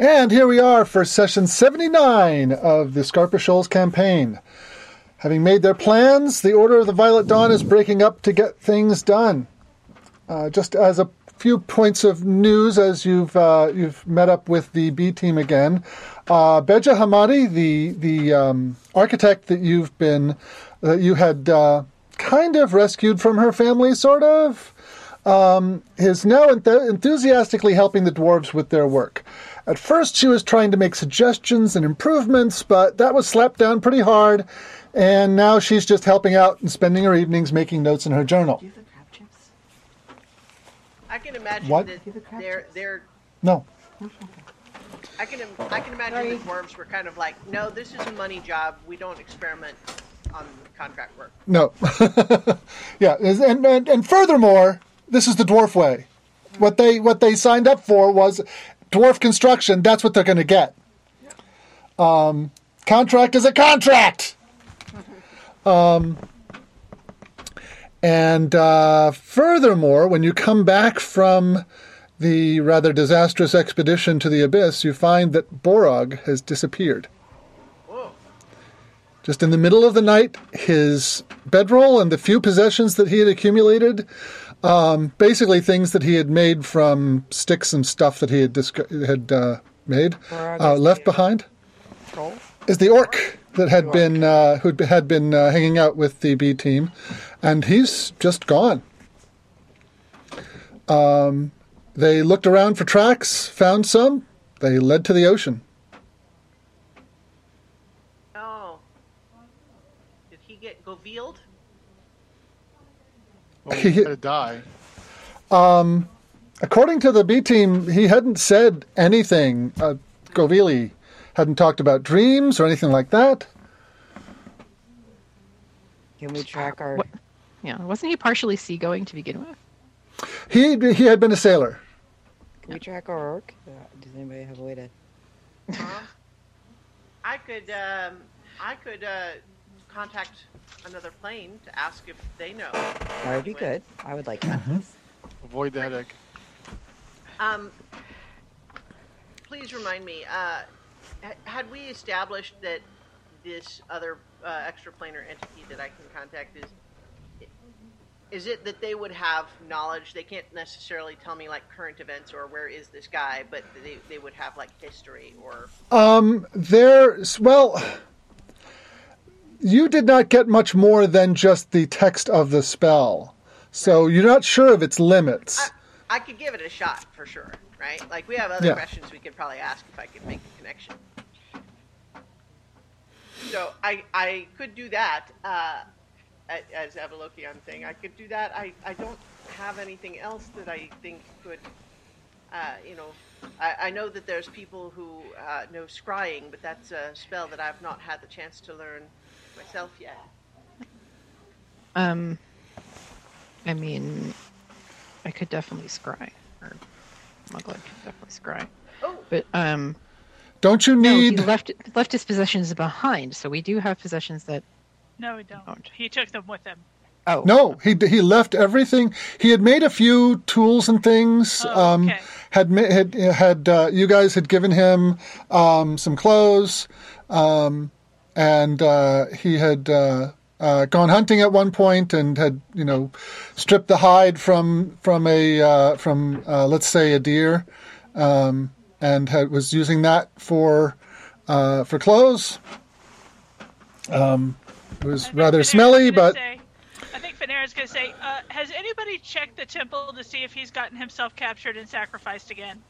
And here we are for session 79 of the Scarpa Shoals campaign. Having made their plans, the Order of the Violet Dawn is breaking up to get things done. Uh, just as a few points of news, as you've uh, you've met up with the B team again, uh, Beja Hamadi, the the um, architect that you've been that you had uh, kind of rescued from her family, sort of, um, is now enth- enthusiastically helping the dwarves with their work. At first, she was trying to make suggestions and improvements, but that was slapped down pretty hard, and now she's just helping out and spending her evenings making notes in her journal. Do you have the crab chips? I can imagine What? that the crab they're they're No. I can I can imagine Sorry. the dwarves were kind of like, no, this is a money job. We don't experiment on contract work. No. yeah, and, and and furthermore, this is the dwarf way. What they what they signed up for was dwarf construction. That's what they're going to get. Um, contract is a contract. Um, and uh, furthermore, when you come back from the rather disastrous expedition to the abyss, you find that Borog has disappeared. Just in the middle of the night, his bedroll and the few possessions that he had accumulated, um, basically things that he had made from sticks and stuff that he had disc- had uh, made, uh, left behind, is the orc that had been uh, who had been uh, hanging out with the B team, and he's just gone. Um, they looked around for tracks, found some. They led to the ocean. Oh. Did he get govealed? Well, he had to die. Um, According to the B team, he hadn't said anything. Uh, Govili hadn't talked about dreams or anything like that. Can we track our? What- Yeah, wasn't he partially seagoing to begin with? He he had been a sailor. Can we track our orc? Uh, Does anybody have a way to? Huh? I could um, I could uh, contact another plane to ask if they know. That would be good. I would like that. Avoid the headache. Um, please remind me. Uh, had we established that this other uh, extraplanar entity that I can contact is is it that they would have knowledge? They can't necessarily tell me like current events or where is this guy, but they, they would have like history or Um, there's well, you did not get much more than just the text of the spell, so you're not sure of its limits. I, I could give it a shot for sure, right? Like we have other Yeah. questions we could probably ask if I could make the connection. So I I could do that uh, a- as Avalokion thing. I could do that. I, I don't have anything else that I think could, uh, you know, I, I know that there's people who uh, know scrying, but that's a spell that I've not had the chance to learn myself yet. Um, I mean, I could definitely scry, or Mugler could definitely scry. Oh, But um, Don't you need? no, he need? left left his possessions behind, so we do have possessions that. No, we don't. Don't. He took them with him. Oh No, he he left everything. He had made a few tools and things. Oh, um, okay. Had had had uh, you guys had given him um, some clothes, um, and uh, he had uh, uh, gone hunting at one point and had you know stripped the hide from from a uh, from uh, let's say a deer, um, and had, was using that for uh, for clothes. Um, it was rather Finnair's smelly, but. say- I think Finnair's going to say, uh, has anybody checked the temple to see if he's gotten himself captured and sacrificed again?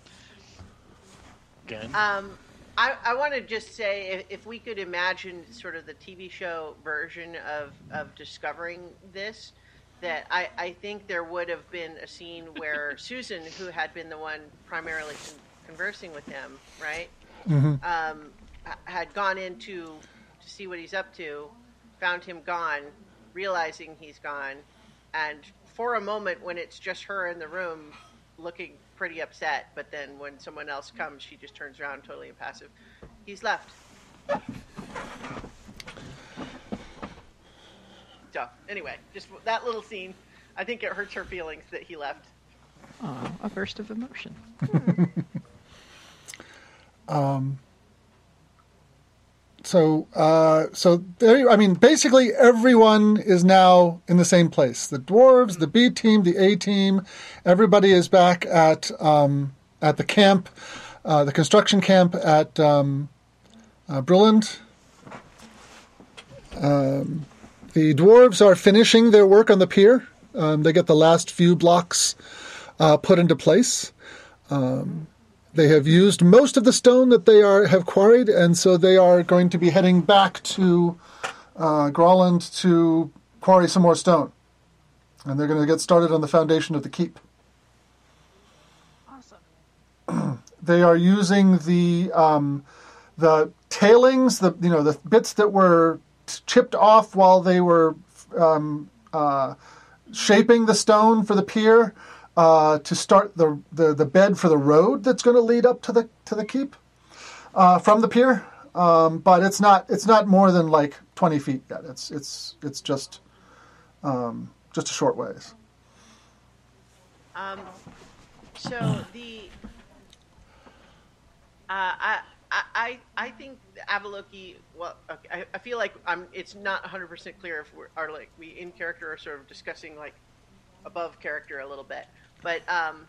Again. Um, I, I want to just say if, if we could imagine sort of the TV show version of, of discovering this, that I, I think there would have been a scene where Susan, who had been the one primarily con- conversing with him, right, Mhm. um, h- had gone into to see what he's up to, found him gone, realizing he's gone, and for a moment when it's just her in the room looking pretty upset, but then when someone else comes, she just turns around totally impassive. He's left. So, anyway, just that little scene, I think it hurts her feelings that he left. Aw, a burst of emotion. Um, So, uh, so there, I mean, basically everyone is now in the same place. The dwarves, the B team, the A team, everybody is back at um, at the camp, uh, the construction camp at um, uh, Brilland. Um, the dwarves are finishing their work on the pier. Um, they get the last few blocks uh, put into place. They have used most of the stone that they are have quarried, and so they are going to be heading back to uh, Groland to quarry some more stone. And they're going to get started on the foundation of the keep. Awesome. They are using the um, the tailings, the you know the bits that were t- chipped off while they were um, uh, shaping the stone for the pier uh, to start the, the the bed for the road that's going to lead up to the to the keep uh, from the pier. Um, but it's not it's not more than like twenty feet yet. It's it's it's just um, just a short ways. Um, so the uh, I, I I think Avaloki. Well, okay, I, I feel like I'm. It's not 100 percent clear if we're are like we in character are sort of discussing like above character a little bit, but um,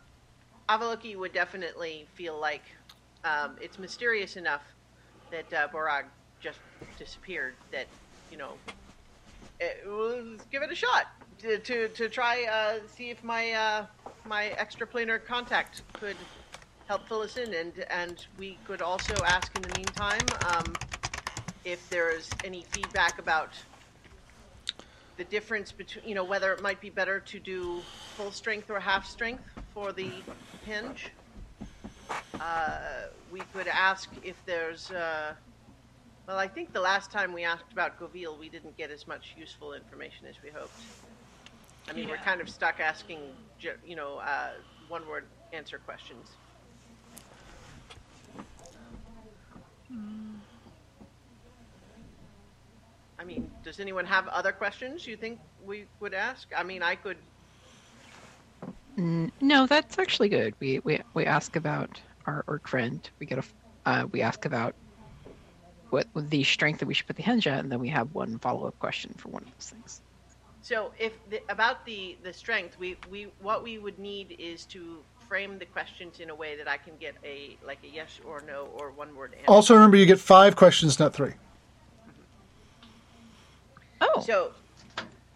Avaloki would definitely feel like um, it's mysterious enough that uh, Borog just disappeared. That you know it, give it a shot to to, to try uh, see if my uh, my extraplanar contact could help fill us in, and and we could also ask in the meantime um, if there is any feedback about the difference between you know whether it might be better to do full strength or half strength for the henge. Uh, we could ask if there's. Uh, well, I think the last time we asked about Govil, we didn't get as much useful information as we hoped. I mean, we're Yeah. kind of stuck asking, you know, uh, one-word answer questions. I mean, does anyone have other questions you think we would ask? I mean, I could. No, that's actually good. We we we ask about our orc friend. We get a f- uh, we ask about what the strength that we should put the henge at, and then we have one follow up question for one of those things. So, if the, about the the strength, we we what we would need is to frame the questions in a way that I can get a like a yes or no or one-word answer. Also, remember you get five questions, not three. Oh, So,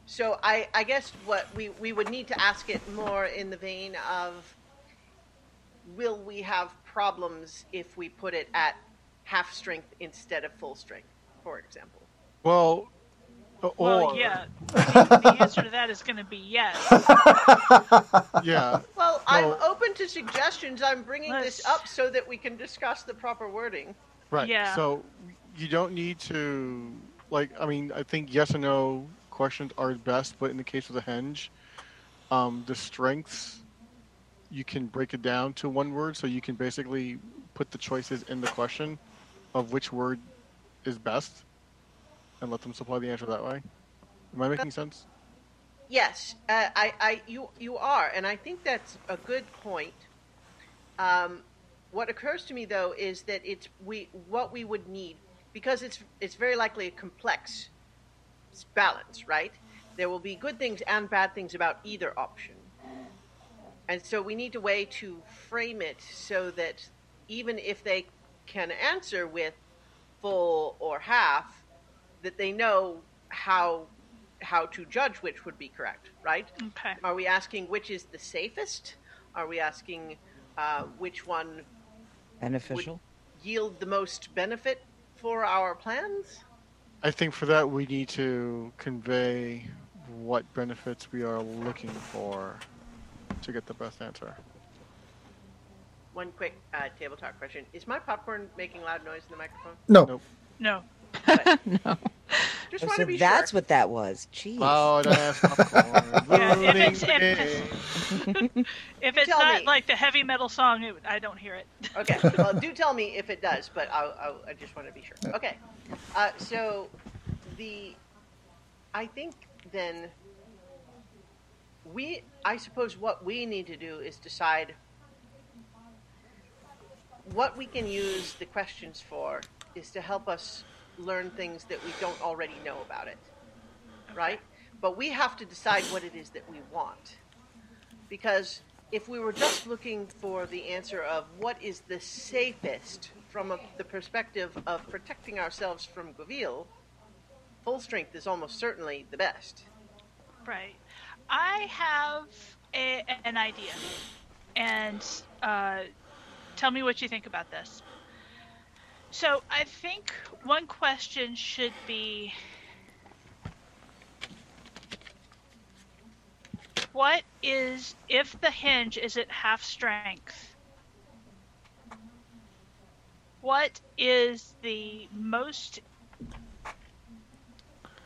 so I, I guess what we, we would need to ask it more in the vein of, will we have problems if we put it at half strength instead of full strength, for example? Well, uh, Well, yeah. I mean, the answer to that is going to be yes. yeah. Well, I'm No. open to suggestions. I'm bringing this Let's- up so that we can discuss the proper wording. Right. Yeah. So you don't need to like. I mean, I think yes and no questions are best, but in the case of the henge, um, the strengths you can break it down to one word, so you can basically put the choices in the question of which word is best, and let them supply the answer that way. Am I making sense? Yes, uh, I, I, you, you are, and I think that's a good point. Um, what occurs to me though is that it's we what we would need because it's it's very likely a complex balance, right? There will be good things and bad things about either option, and so we need a way to frame it so that even if they can answer with full or half, that they know how how to judge which would be correct, right? Okay. Are we asking which is the safest? Are we asking uh, which one Beneficial. yield the most benefit for our plans? I think for that we need to convey what benefits we are looking for to get the best answer. One quick uh, table talk question: Is my popcorn making loud noise in the microphone? No. Nope. No. no. Just Oh, want so to be that's sure. what that was. Jeez. Loud ass popcorn. Yeah, if it's- if the game. If it's not me. like the heavy metal song, it, I don't hear it. Okay, well, do tell me if it does, but I'll, I'll, I just want to be sure. Okay, uh, so the, I think then we, I suppose what we need to do is decide what we can use the questions for is to help us learn things that we don't already know about it, right? But we have to decide what it is that we want. Because if we were just looking for the answer of what is the safest from a, the perspective of protecting ourselves from Goville, full strength is almost certainly the best. Right. I have a, an idea, and uh, tell me what you think about this. So I think one question should be what is if the henge is at half strength? What is the most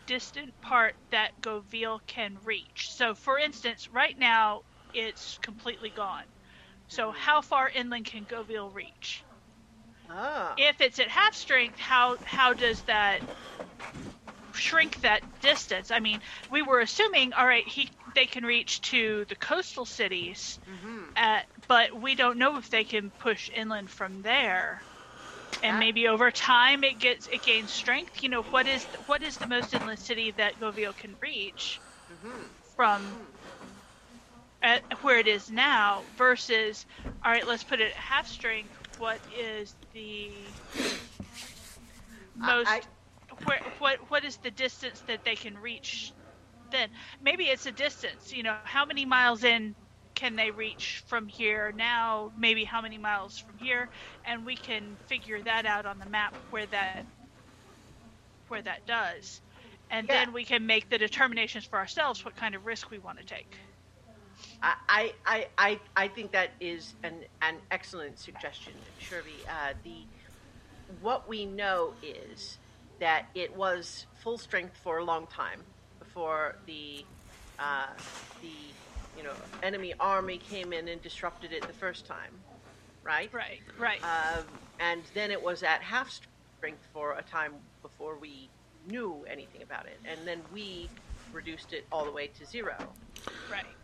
distant part that Goville can reach? So for instance right now it's completely gone. So how far inland can Goville reach Ah. if it's at half strength, how how does that shrink that distance? I mean, we were assuming, all right, he they can reach to the coastal cities, Mhm. at, but we don't know if they can push inland from there. And maybe over time it gets it gains strength. You know, what is what is the most inland city that Goville can reach Mhm. from at where it is now versus all right, let's put it at half strength. What is the most I- where what what is the distance that they can reach then? Maybe it's a distance you know how many miles in can they reach from here now? Maybe how many miles from here? And we can figure that out on the map where that where that does. And Yeah. then we can make the determinations for ourselves what kind of risk we want to take I, I, I, I think that is an, an excellent suggestion, Shirley. Uh, the what we know is that it was full strength for a long time before the uh, the you know enemy army came in and disrupted it the first time, right? right right Um, and then it was at half strength for a time before we knew anything about it, and then we reduced it all the way to zero. right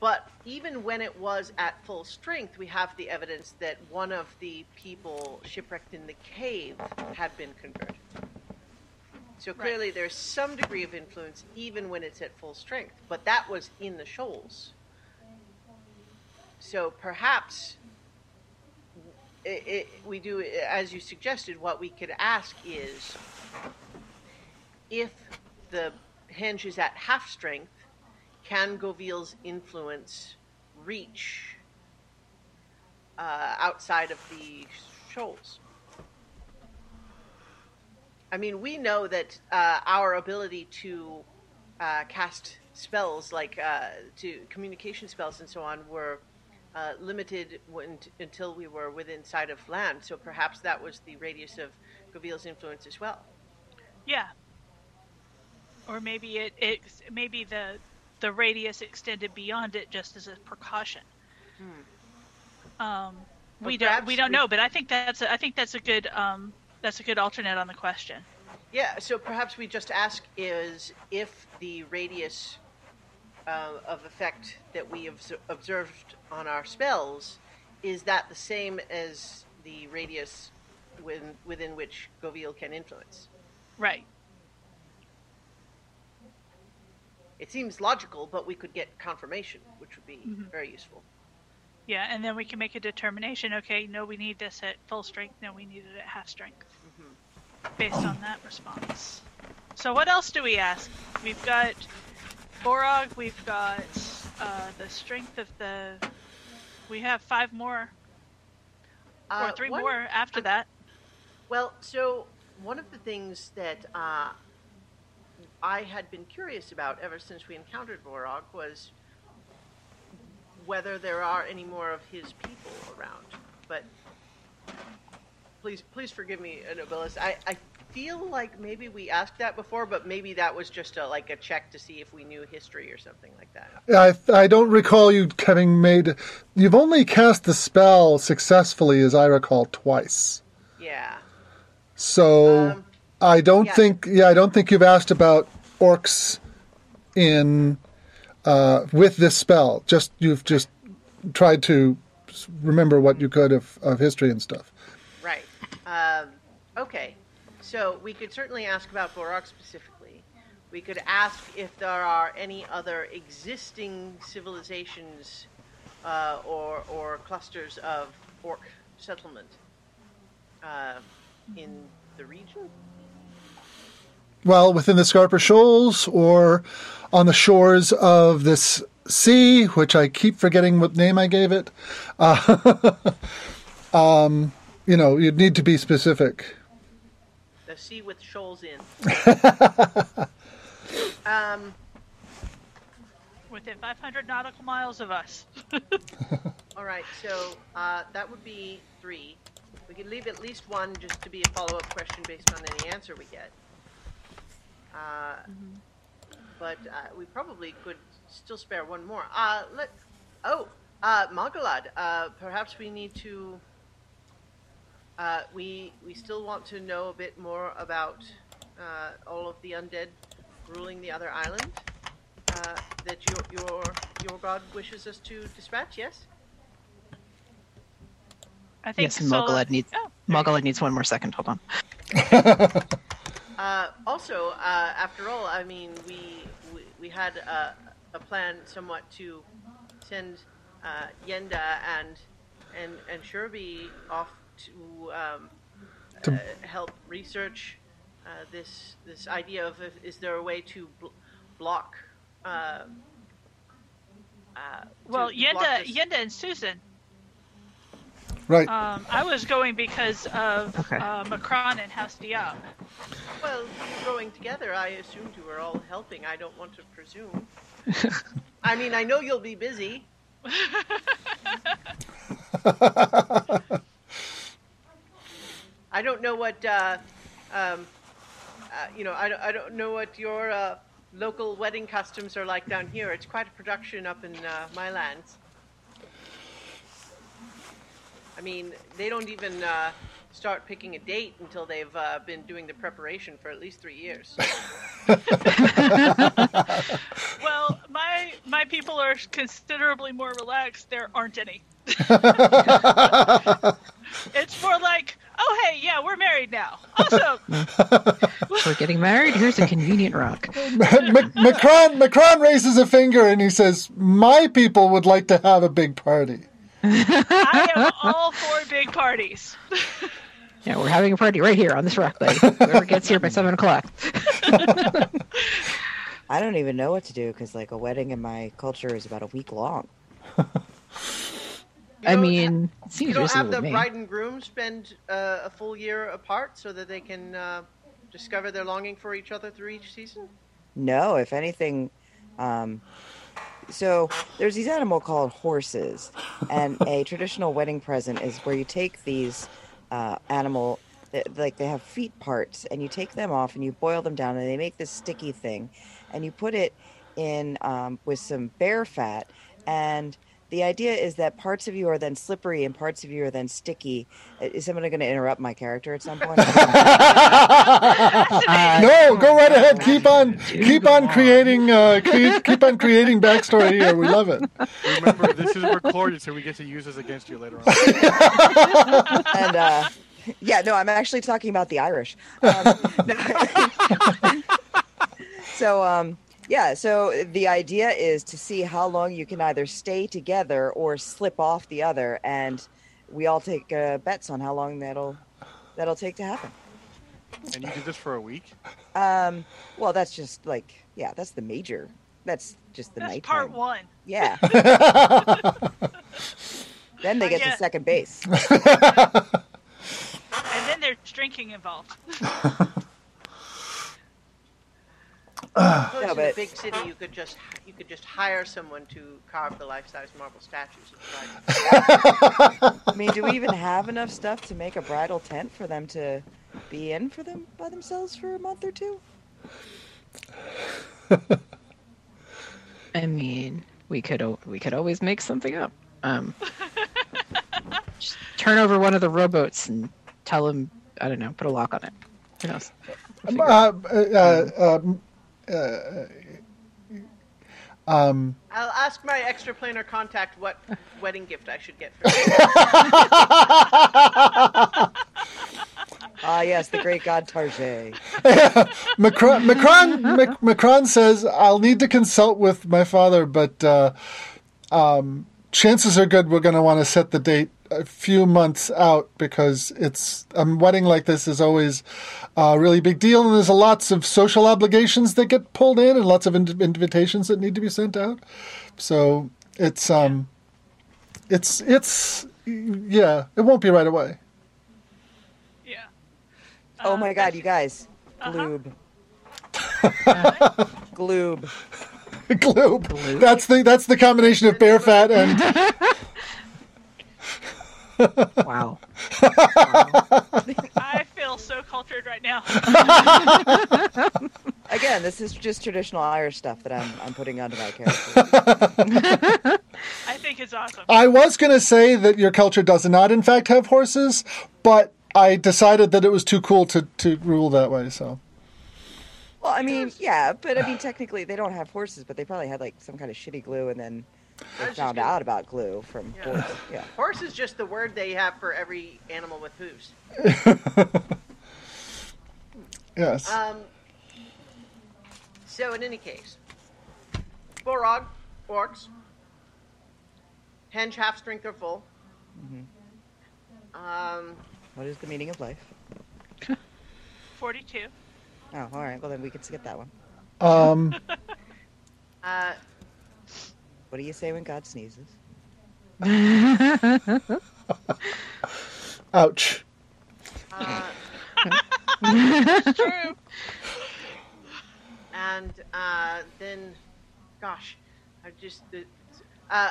But even when it was at full strength, we have the evidence that one of the people shipwrecked in the cave had been converted. So Right. clearly, there's some degree of influence even when it's at full strength. But that was in the shoals. So perhaps it, it, we do, as you suggested, what we could ask is if the henge is at half strength, can Goville's influence reach uh, outside of the shoals? I mean, we know that uh, our ability to uh, cast spells, like uh, to communication spells and so on, were uh, limited when, until we were within sight of land. So perhaps that was the radius of Goville's influence as well. Yeah. Or maybe it, it maybe the the radius extended beyond it just as a precaution. Um, we don't we don't know, but I think that's a, I think that's a good um, that's a good alternate on the question. Yeah, so perhaps we just ask is if the radius uh, of effect that we have observed on our spells is that the same as the radius within, within which Goville can influence. Right. It seems logical, but we could get confirmation, which would be very useful. Yeah, and then we can make a determination. Okay, no, we need this at full strength. No, we need it at half strength. Based on that response. So what else do we ask? We've got Borog. We've got uh, the strength of the. We have five more Uh, or three one- more after um, that. Well, so one of the things that uh, I had been curious about ever since we encountered Vorog was whether there are any more of his people around. But please, please forgive me, Nobilis. I, I feel like maybe we asked that before, but maybe that was just a, like a check to see if we knew history or something like that. I I don't recall you having made. You've only cast the spell successfully, as I recall, twice. Yeah. So Um, I don't yeah. think. Yeah, I don't think you've asked about orcs in uh, with this spell. Just you've just tried to remember what you could of, of history and stuff. Right. Um, okay. So we could certainly ask about Borok specifically. We could ask if there are any other existing civilizations uh, or or clusters of orc settlement uh, in the region. Well, within the Scarper Shoals or on the shores of this sea, which I keep forgetting what name I gave it. Uh, um, you know, you'd need to be specific. The sea with shoals in. um, Within 500 nautical miles of us. all right. So uh, that would be three. We could leave at least one just to be a follow-up question based on any answer we get. Uh, But uh, we probably could still spare one more. Uh, let. Oh, uh, Magalad. Uh, perhaps we need to. Uh, we we still want to know a bit more about uh, all of the undead ruling the other island. Uh, that your your your god wishes us to dispatch. Yes. I think Yes, and Sola- needs Oh, Mogolad needs one more second. Hold on. Uh, also, uh, after all, I mean, we we, we had a, a plan somewhat to send uh, Yenda and and and Sherby off to, um, To- uh, help research uh, this this idea of if, is there a way to bl- block. Uh, uh, to Well, block Yenda, this- Yenda and Susan. Right. Um, I was going because of Okay. uh, Macron and House Diab. Well, you're going together, I assumed you were all helping. I don't want to presume. I mean, I know you'll be busy. I don't know what, uh, um, uh, you know, I don't, I don't know what your uh, local wedding customs are like down here. It's quite a production up in uh, my lands. I mean, they don't even uh, start picking a date until they've uh, been doing the preparation for at least three years. Well, my my people are considerably more relaxed. There aren't any. it's more like, oh hey, yeah, we're married now. Awesome. We're getting married. Here's a convenient rock. Mac- Macron, Macron raises a finger and he says, My people would like to have a big party. I am all for big parties. Yeah, we're having a party right here on this rock, buddy. Whoever gets here by seven o'clock. I don't even know what to do because like a wedding in my culture is about a week long. I mean, it ha- seems you don't have reasonable the to me. bride and groom spend uh, a full year apart so that they can uh, discover their longing for each other through each season. No, if anything, um, so there's these animal called horses, and a traditional wedding present is where you take these uh, animal, th- like they have feet parts, and you take them off and you boil them down, and they make this sticky thing, and you put it in um, with some bear fat, and the idea is that parts of you are then slippery and parts of you are then sticky. Is someone going to interrupt my character at some point? Uh, No, go right ahead. Keep on, keep on creating, uh, cre- keep on creating backstory here. We love it. Remember, this is recorded, so we get to use this against you later on. and uh, yeah, no, I'm actually talking about the Irish. Um, so, um, yeah, so the idea is to see how long you can either stay together or slip off the other, and we all take uh, bets on how long that'll that'll take to happen. And you did this for a week? Um, well, that's just like yeah, that's the major. That's just the That's night part one. Yeah. then they get Yeah. to second base. And then there's drinking involved. Suppose No, in a big city, you could just you could just hire someone to carve the life-size marble statues. Of the bride. I mean, do we even have enough stuff to make a bridal tent for them to be in for them by themselves for a month or two? I mean, we could al- we could always make something up. Um, just turn over one of the rowboats and tell him I don't know, put a lock on it. Who knows? We'll figure it. Uh, uh, um, uh, I'll ask my extraplanar contact what wedding gift I should get for you. Ah, yes, the great god Tarjay. Macron, Macron, Mac- Macron says, I'll need to consult with my father, but uh, um, chances are good we're going to want to set the date a few months out because it's a wedding like this is always a really big deal, and there's a lots of social obligations that get pulled in and lots of in- invitations that need to be sent out. So it's um, it's it's yeah, it won't be right away. Yeah. Oh Uh, my god, you guys. Uh-huh. Gloob. Gloob. Gloob. That's the that's the combination of bear fat and Wow. I feel so cultured right now. Again, this is just traditional Irish stuff that I'm I'm putting onto my character. I think it's awesome. I was going to say that your culture does not, in fact, have horses, but I decided that it was too cool to, to rule that way. So Well, I mean, yeah, but I mean, technically they don't have horses, but they probably had like some kind of shitty glue, and then I they found gonna- out about glue from Yeah. horses. Yeah. Horse is just the word they have for every animal with hooves. yes, Um, so in any case, Borog, orcs, henge half strength or full. Um, What is the meaning of life? 42. Oh, all right. Well, then we can skip that one. um, uh, What do you say when God sneezes? ouch. uh, True. and uh, then, gosh, I just. Uh,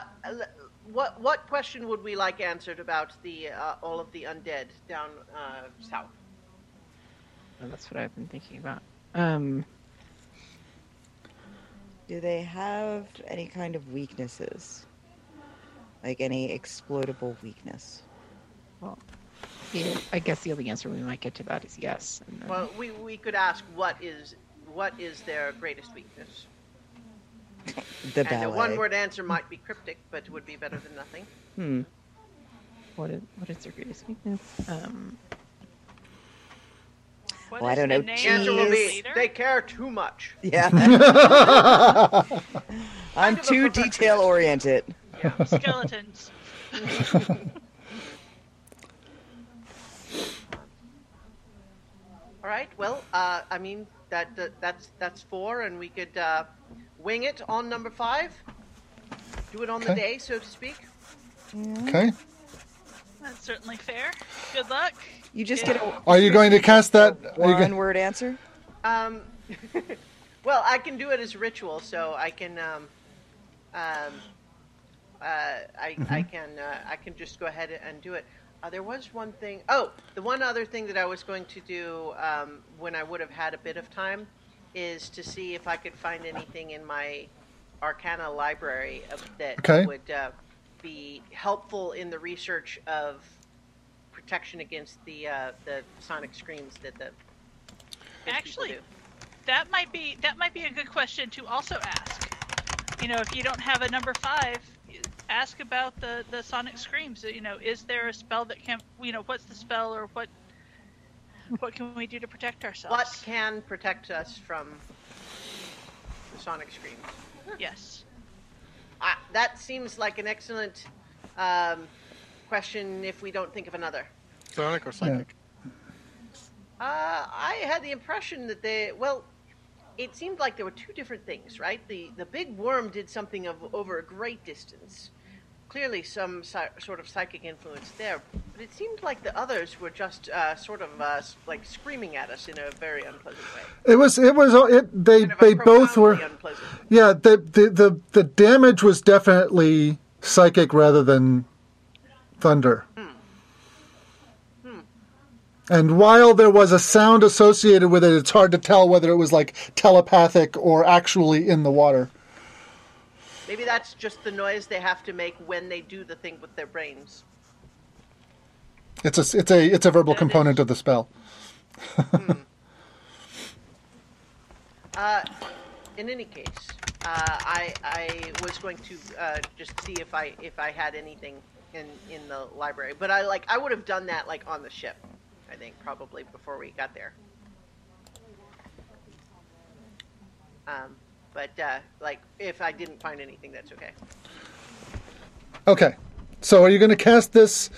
what what question would we like answered about the uh, all of the undead down uh, south? Well, that's what I've been thinking about. Um, Do they have any kind of weaknesses? Like any exploitable weakness? yeah, I guess the only answer we might get to that is yes. Then- Well, we, we could ask what is what is their greatest weakness, The and a one word answer might be cryptic, but would be better than nothing. Hmm. what is what is their greatest weakness? Um, What Well, I don't know. name The answer will be they care too much. Yeah. I'm Kind of a too detail oriented. Skeletons. All right. Well, uh, I mean that, that that's that's four, and we could uh, wing it on number five. Do it on the day, so to speak. Okay. That's certainly fair. Good luck. You just get a Are you going to cast that? Are one go- word answer. Um, well, I can do it as ritual, so I can. Um, um, uh, I I can uh, I can just go ahead and do it. Uh, there was one thing. Oh, the one other thing that I was going to do um, when I would have had a bit of time is to see if I could find anything in my Arcana library of, that Okay. would uh, be helpful in the research of protection against the uh, the sonic screams that the Actually, that might be that might be a good question to also ask. You know, if you don't have a number five, ask about the the sonic screams. You know, is there a spell that can you know what's the spell or what what can we do to protect ourselves? What can protect us from the sonic screams? Yes. Ah, that seems like an excellent um, question if we don't think of another. Sonic or psychic? Uh, I had the impression that they, well, it seemed like there were two different things, right? The the big worm did something of over a great distance. Clearly, some si- sort of psychic influence there, but it seemed like the others were just uh, sort of uh, like screaming at us in a very unpleasant way. It was. It was. It. They. Kind of They both were. unpleasant. Yeah. The, the the the damage was definitely psychic rather than thunder. And while there was a sound associated with it, it's hard to tell whether it was like telepathic or actually in the water. Maybe that's just the noise they have to make when they do the thing with their brains. It's a it's a it's a verbal That component is- of the spell. Uh, in any case, I I was going to uh, just see if I if I had anything in in the library, but I like I would have done that like on the ship. I think probably before we got there. Um, but uh, like if I didn't find anything, that's okay. Okay. So are you going to cast this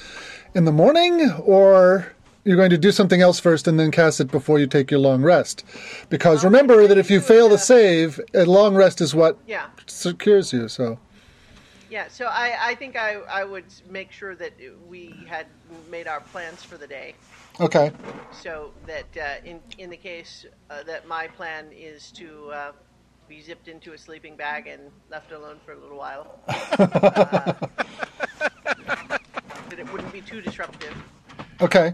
in the morning or you're going to do something else first and then cast it before you take your long rest? Because Um, remember that if you fail uh, to save, a long rest is what Yeah. secures you. So Yeah, so I, I think I, I would make sure that we had made our plans for the day, okay. so that uh, in in the case uh, that my plan is to uh, be zipped into a sleeping bag and left alone for a little while, uh, that it wouldn't be too disruptive. Okay.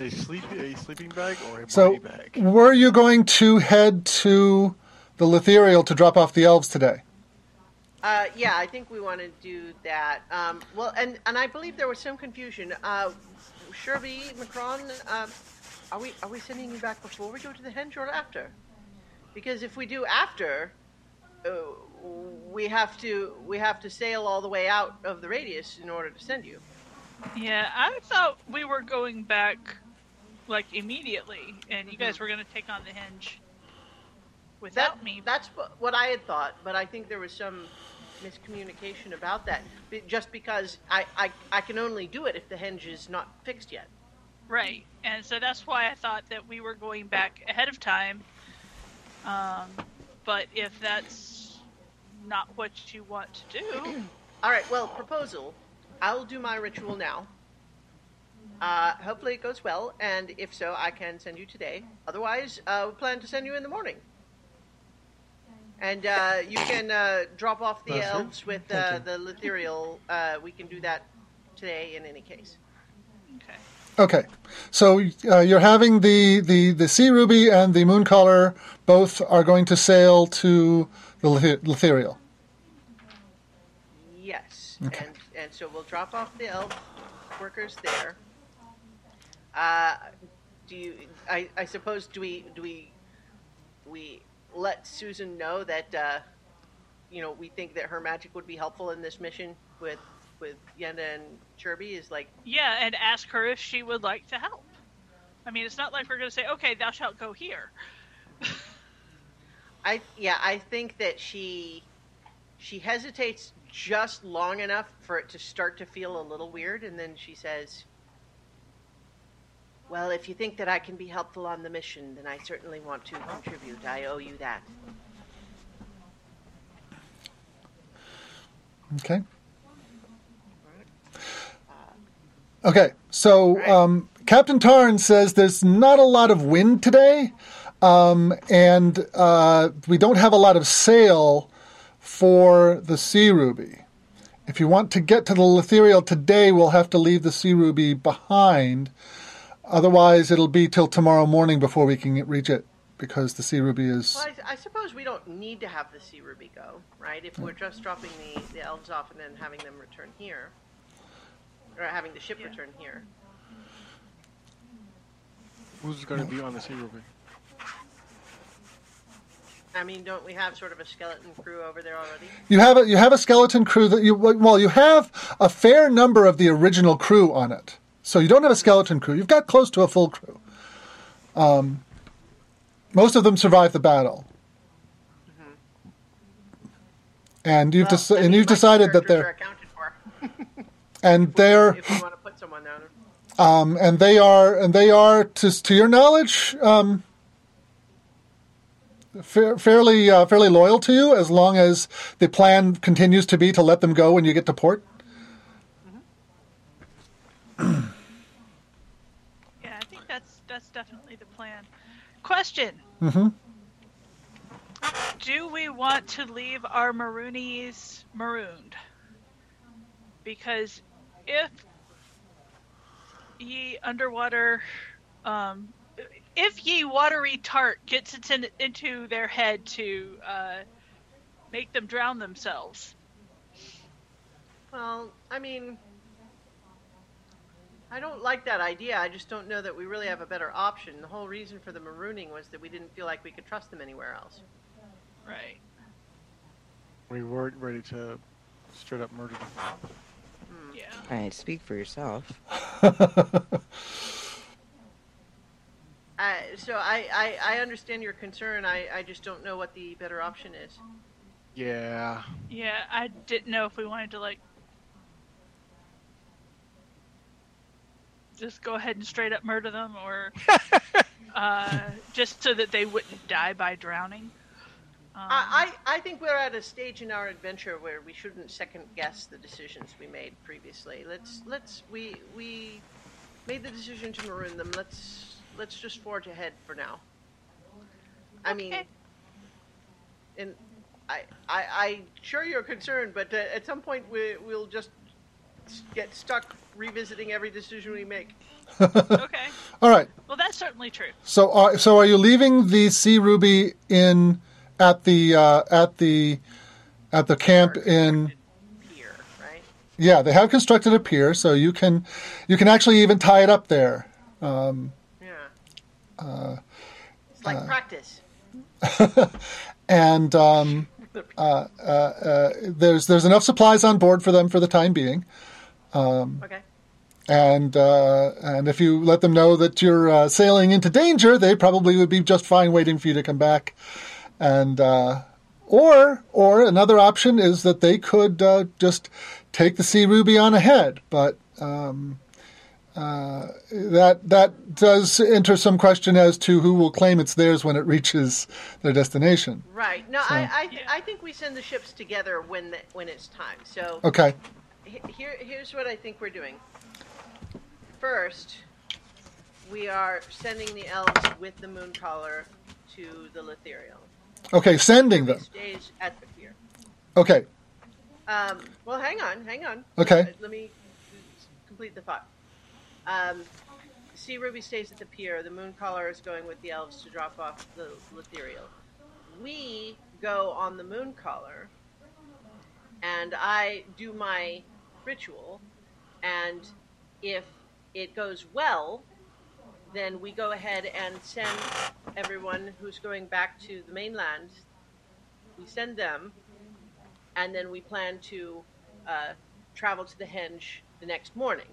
A sleep a sleeping bag or a So body bag? So were you going to head to the Letherial to drop off the elves today? Uh, yeah, I think we want to do that. Um, well, and and I believe there was some confusion. Uh, Sherby, Macron, um, are we are we sending you back before we go to the henge or after? Because if we do after, uh, we have to we have to sail all the way out of the radius in order to send you. Yeah, I thought we were going back like immediately, and you guys were going to take on the henge without That, me. That's what I had thought, but I think there was some miscommunication about that. Be- Just because I, I I can only do it if the henge is not fixed yet. Right, and so that's why I thought that we were going back ahead of time. Um, but if that's not what you want to do, All right. Well, proposal. I'll do my ritual now. Uh, hopefully it goes well, and if so, I can send you today. Otherwise, uh, we plan to send you in the morning. And uh, you can uh, drop off the That's it. elves with uh, the Letherial. Uh, we can do that today in any case. okay. Okay. So uh, you're having the, the, the Sea Ruby and the Mooncaller both are going to sail to the Leth- Letherial. Yes. Okay. And and so we'll drop off the elf workers there. Uh, do you? I, I suppose do we do we we let Susan know that uh, you know we think that her magic would be helpful in this mission with with Yenda and Sherby is like Yeah, and ask her if she would like to help. I mean, it's not like we're going to say, "Okay, thou shalt go here." I yeah I think that she she hesitates just long enough for it to start to feel a little weird, and then she says, "Well, if you think that I can be helpful on the mission, then I certainly want to contribute. I owe you that." Okay. Okay, so um, Captain Tarn says there's not a lot of wind today, um, and uh, we don't have a lot of sail for the Sea Ruby. If you want to get to the Letherial today, we'll have to leave the Sea Ruby behind. Otherwise, it'll be till tomorrow morning before we can reach it, because the Sea Ruby is. Well, I, I suppose we don't need to have the Sea Ruby go, right? If we're just dropping the, the elves off and then having them return here, or having the ship Yeah. return here. Who's going to be on the Sea Ruby? I mean, don't we have sort of a skeleton crew over there already? You have a you have a skeleton crew that you well you have a fair number of the original crew on it. So you don't have a skeleton crew. You've got close to a full crew. Um, most of them survived the battle, and you've Well, and you've decided that they're accounted for. and they're if we want to put someone down. um, and they are and they are to to your knowledge um, fa- fairly uh, fairly loyal to you as long as the plan continues to be to let them go when you get to port. Yeah, I think that's that's definitely the plan. Question: Mm-hmm. Do we want to leave our Maroonies marooned? Because if ye underwater, um, if ye watery tart gets it in, into their head to uh, make them drown themselves, Well, I mean, I don't like that idea. I just don't know that we really have a better option. The whole reason for the marooning was that we didn't feel like we could trust them anywhere else. right? We weren't ready to straight up murder them. Yeah. All right, speak for yourself. Uh, so I, I, I understand your concern. I, I just don't know what the better option is. Yeah. Yeah, I didn't know if we wanted to like just go ahead and straight up murder them or uh, just so that they wouldn't die by drowning. Um, I, I, I think we're at a stage in our adventure where we shouldn't second guess the decisions we made previously. Let's let's we we made the decision to maroon them. Let's let's just forge ahead for now. I mean, and I I I sure you're concerned, but uh, at some point we we'll just get stuck revisiting every decision we make. okay. All right. Well, that's certainly true. So, are, so are you leaving the Sea Ruby in at the uh, at the at the camp in? Pier, right? Yeah, they have constructed a pier, so you can you can actually even tie it up there. Um, Yeah. uh, It's like practice. and um, uh, uh, uh, there's there's enough supplies on board for them for the time being. Okay. And uh, and if you let them know that you're uh, sailing into danger, they probably would be just fine waiting for you to come back. And uh, or or another option is that they could uh, just take the Sea Ruby on ahead, but. Um, uh, that that does enter some question as to who will claim it's theirs when it reaches their destination. Right. No, So- I I, th- Yeah. I think we send the ships together when the, when it's time. So Okay. He- here here's what I think we're doing. First, we are sending the elves with the Mooncaller to the Letherial. Okay, sending them. stays at the pier. Okay. Um, well, hang on, hang on. Okay. Uh, Let me complete the thought. Um, Sea Ruby stays at the pier. The Mooncaller is going with the elves to drop off the Letherial. We go on the Mooncaller, and I do my ritual. And if it goes well, then we go ahead and send everyone who's going back to the mainland. We send them, and then we plan to uh, travel to the henge the next morning.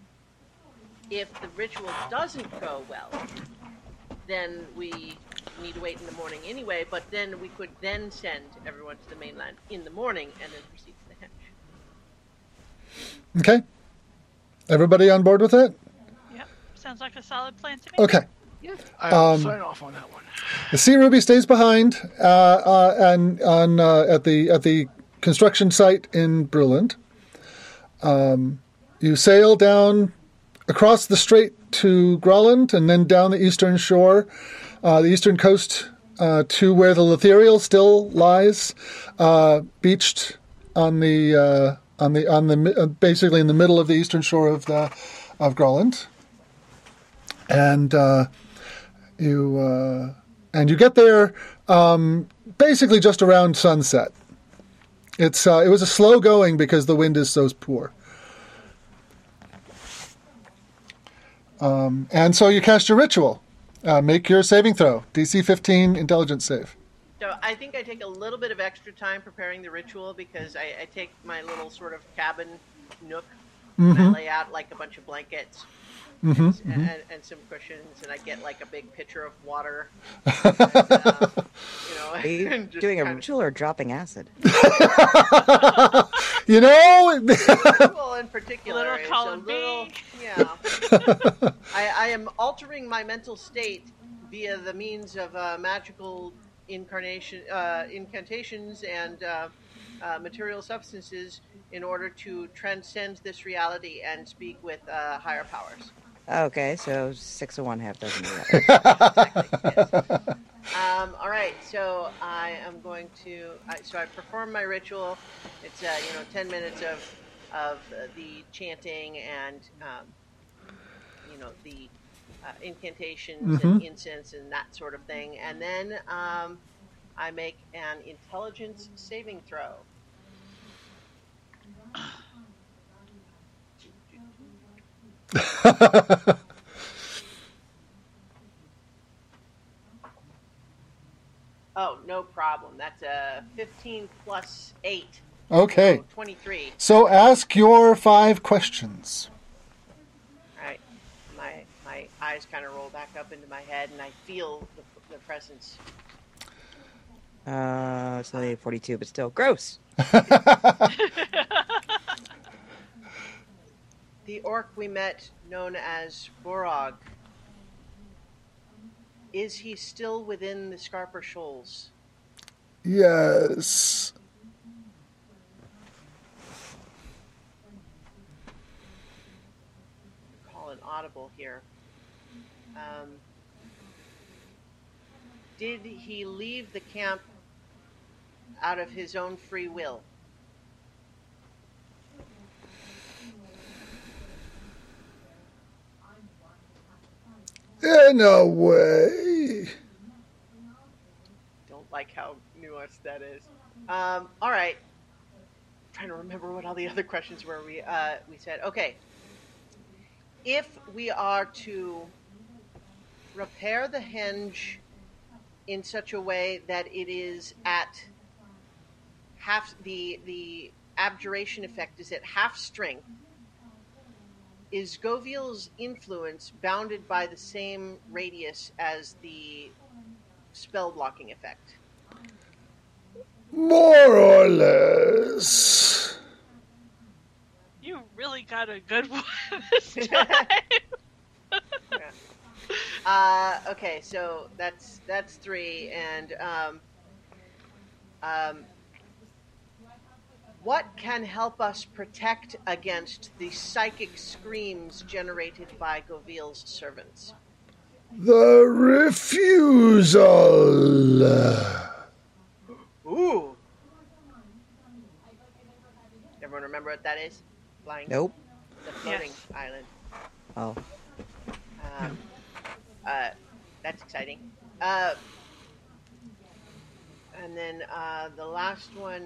If the ritual doesn't go well, then we need to wait in the morning anyway. But then we could then send everyone to the mainland in the morning and then proceed. Okay. Everybody on board with that? Yep. Sounds like a solid plan to me. Okay. I'll Um, sign off on that one. The Sea Ruby stays behind uh, uh, and on uh, at the at the construction site in Bruland. Um, you sail down across the strait to Groland and then down the eastern shore, uh, the eastern coast uh, to where the Letherial still lies, uh, beached on the uh, on the on the uh, basically in the middle of the eastern shore of the of Groland, and. Uh, you uh, and you get there um, basically just around sunset. It's uh, it was a slow going because the wind is so poor. Um, and so you cast your ritual. Uh, make your saving throw. DC 15 intelligence save. So I think I take a little bit of extra time preparing the ritual because I, I take my little sort of cabin nook and I lay out like a bunch of blankets and, and, and some cushions, and I get like a big pitcher of water. and, uh, you know, Are you doing a kind of- ritual or dropping acid? You know, ritual in particular Little is a little yeah. I, I am altering my mental state via the means of uh, magical incarnation, uh, incantations, and uh, uh, material substances in order to transcend this reality and speak with uh, higher powers. Okay, so six of one, half dozen of the. Um, all right, so I am going to. I, so I perform my ritual. It's uh, you know ten minutes of of uh, the chanting and um, you know the uh, incantations and incense and that sort of thing, and then um, I make an intelligence saving throw. Oh, no problem. That's a 15 plus 8. Okay. So 23. So ask your five questions. All right. My my eyes kind of roll back up into my head, and I feel the, the presence. Uh, it's only 42, but still gross. The orc we met, known as Borog, is he still within the Scarper Shoals? Yes. Call an audible here. Um, did he leave the camp out of his own free will? In a way. Don't like how nuanced that is. Um, all right. trying to remember what all the other questions were. We uh, we said okay. If we are to repair the henge in such a way that it is at half the the abjuration effect is at half strength, is Goviel's influence bounded by the same radius as the spell blocking effect? More or less. You really got a good one this time. Uh, okay, so that's that's three, and um, um, what can help us protect against the psychic screams generated by Goviel's servants? The refusal. Ooh. Everyone remember what that is? Flying. Nope. The floating Yes. island. Oh. Um, uh, that's exciting. Uh, and then uh, the last one.